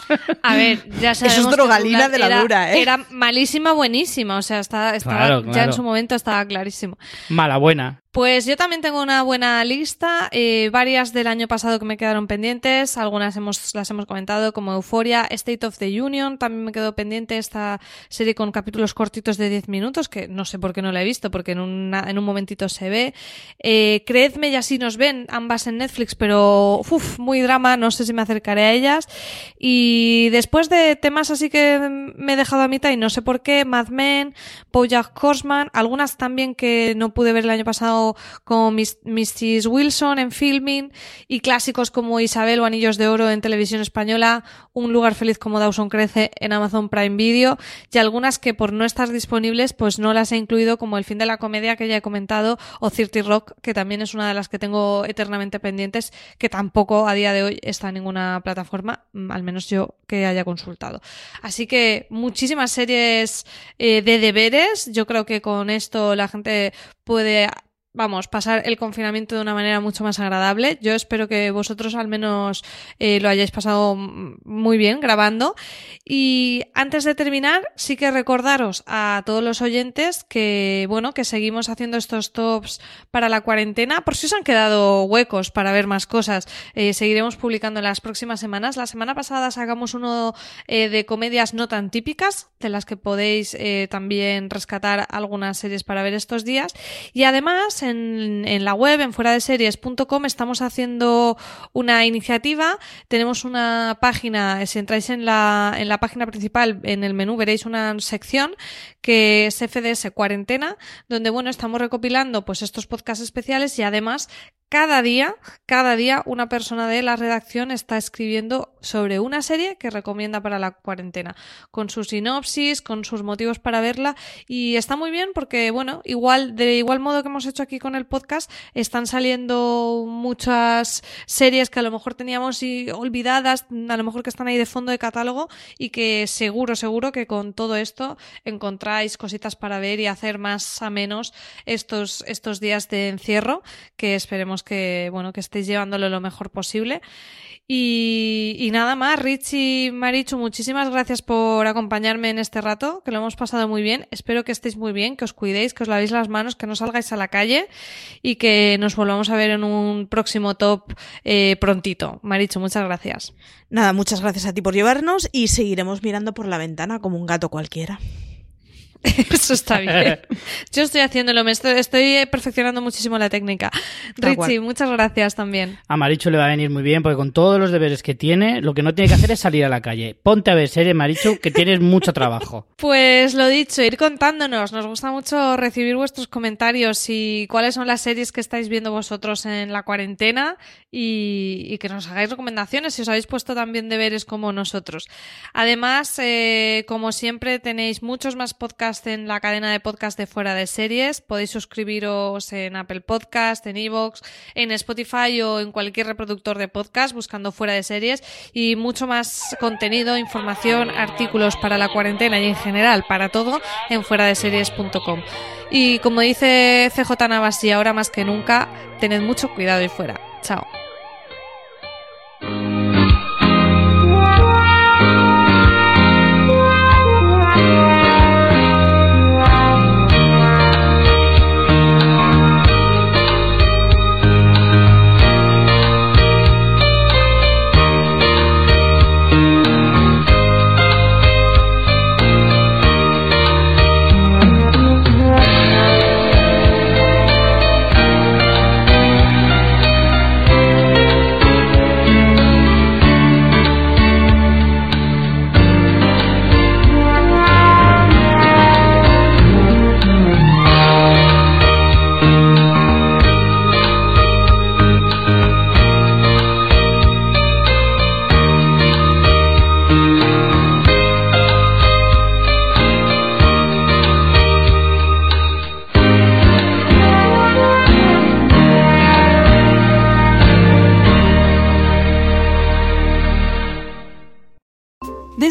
A ver, ya sabemos Eso es drogalina de la era, dura, ¿eh? Era malísima, buenísima. O sea, estaba, estaba Claro, ya claro. en su momento estaba clarísimo. Mala buena. Pues yo también tengo una buena lista, eh, varias del año pasado que me quedaron pendientes, algunas hemos, las hemos comentado como Euforia, State of the Union, también me quedó pendiente esta serie con capítulos cortitos de 10 minutos, que no sé por qué no la he visto, porque en, una, en un momentito se ve. Eh, Creedme y así nos ven, ambas en Netflix, pero uf, muy drama, no sé si me acercaré a ellas. Y después de temas así que me he dejado a mitad y no sé por qué, Mad Men, Bojack Horseman, algunas también que no pude ver el año pasado como Mrs. Wilson en filming y clásicos como Isabel o Anillos de Oro en televisión española, Un lugar feliz como Dawson Crece en Amazon Prime Video y algunas que por no estar disponibles pues no las he incluido como El fin de la comedia que ya he comentado o Cirti Rock que también es una de las que tengo eternamente pendientes que tampoco a día de hoy está en ninguna plataforma, mm, al menos yo que haya consultado. Así que muchísimas series eh, de deberes, yo creo que con esto la gente puede vamos, pasar el confinamiento de una manera mucho más agradable. Yo espero que vosotros al menos eh, lo hayáis pasado muy bien grabando. Y antes de terminar, sí que recordaros a todos los oyentes que, bueno, que seguimos haciendo estos tops para la cuarentena. Por si os han quedado huecos para ver más cosas, eh, seguiremos publicando en las próximas semanas. La semana pasada sacamos uno eh, de comedias no tan típicas, de las que podéis también rescatar algunas series para ver estos días. Y además, en, la web, en fuera de series.com, estamos haciendo una iniciativa. Tenemos una página, si entráis en la, en la página principal, en el menú veréis una sección que es FDS Cuarentena, donde bueno, estamos recopilando pues estos podcasts especiales y además cada día, cada día una persona de la redacción está escribiendo sobre una serie que recomienda para la cuarentena, con su sinopsis, con sus motivos para verla y está muy bien porque bueno, igual de igual modo que hemos hecho aquí con el podcast, están saliendo muchas series que a lo mejor teníamos olvidadas, a lo mejor que están ahí de fondo de catálogo y que seguro, seguro que con todo esto encontráis cositas para ver y hacer más a menos estos estos días de encierro que esperemos que, bueno, que estéis llevándolo lo mejor posible. Y, nada más, Richie Marichu, muchísimas gracias por acompañarme en este rato, que lo hemos pasado muy bien. Espero que estéis muy bien, que os cuidéis, que os lavéis las manos, que no salgáis a la calle y que nos volvamos a ver en un próximo top eh, prontito. Marichu, muchas gracias. Nada, muchas gracias a ti por llevarnos y seguiremos mirando por la ventana como un gato cualquiera. Eso está bien. Yo estoy haciéndolo, me estoy, perfeccionando muchísimo la técnica. Richie, muchas gracias también. A Marichu le va a venir muy bien porque con todos los deberes que tiene, lo que no tiene que hacer es salir a la calle. Ponte a ver serie, Marichu, que tienes mucho trabajo. Pues lo dicho, ir contándonos. Nos gusta mucho recibir vuestros comentarios y cuáles son las series que estáis viendo vosotros en la cuarentena y, que nos hagáis recomendaciones si os habéis puesto también deberes como nosotros. Además, eh, como siempre, tenéis muchos más podcasts en la cadena de podcast de Fuera de Series. Podéis suscribiros en Apple Podcast, en Evox, en Spotify o en cualquier reproductor de podcast buscando Fuera de Series y mucho más contenido, información, artículos para la cuarentena y en general para todo en fuera de series.com. Y como dice CJ Navas y ahora más que nunca, tened mucho cuidado y fuera. Chao.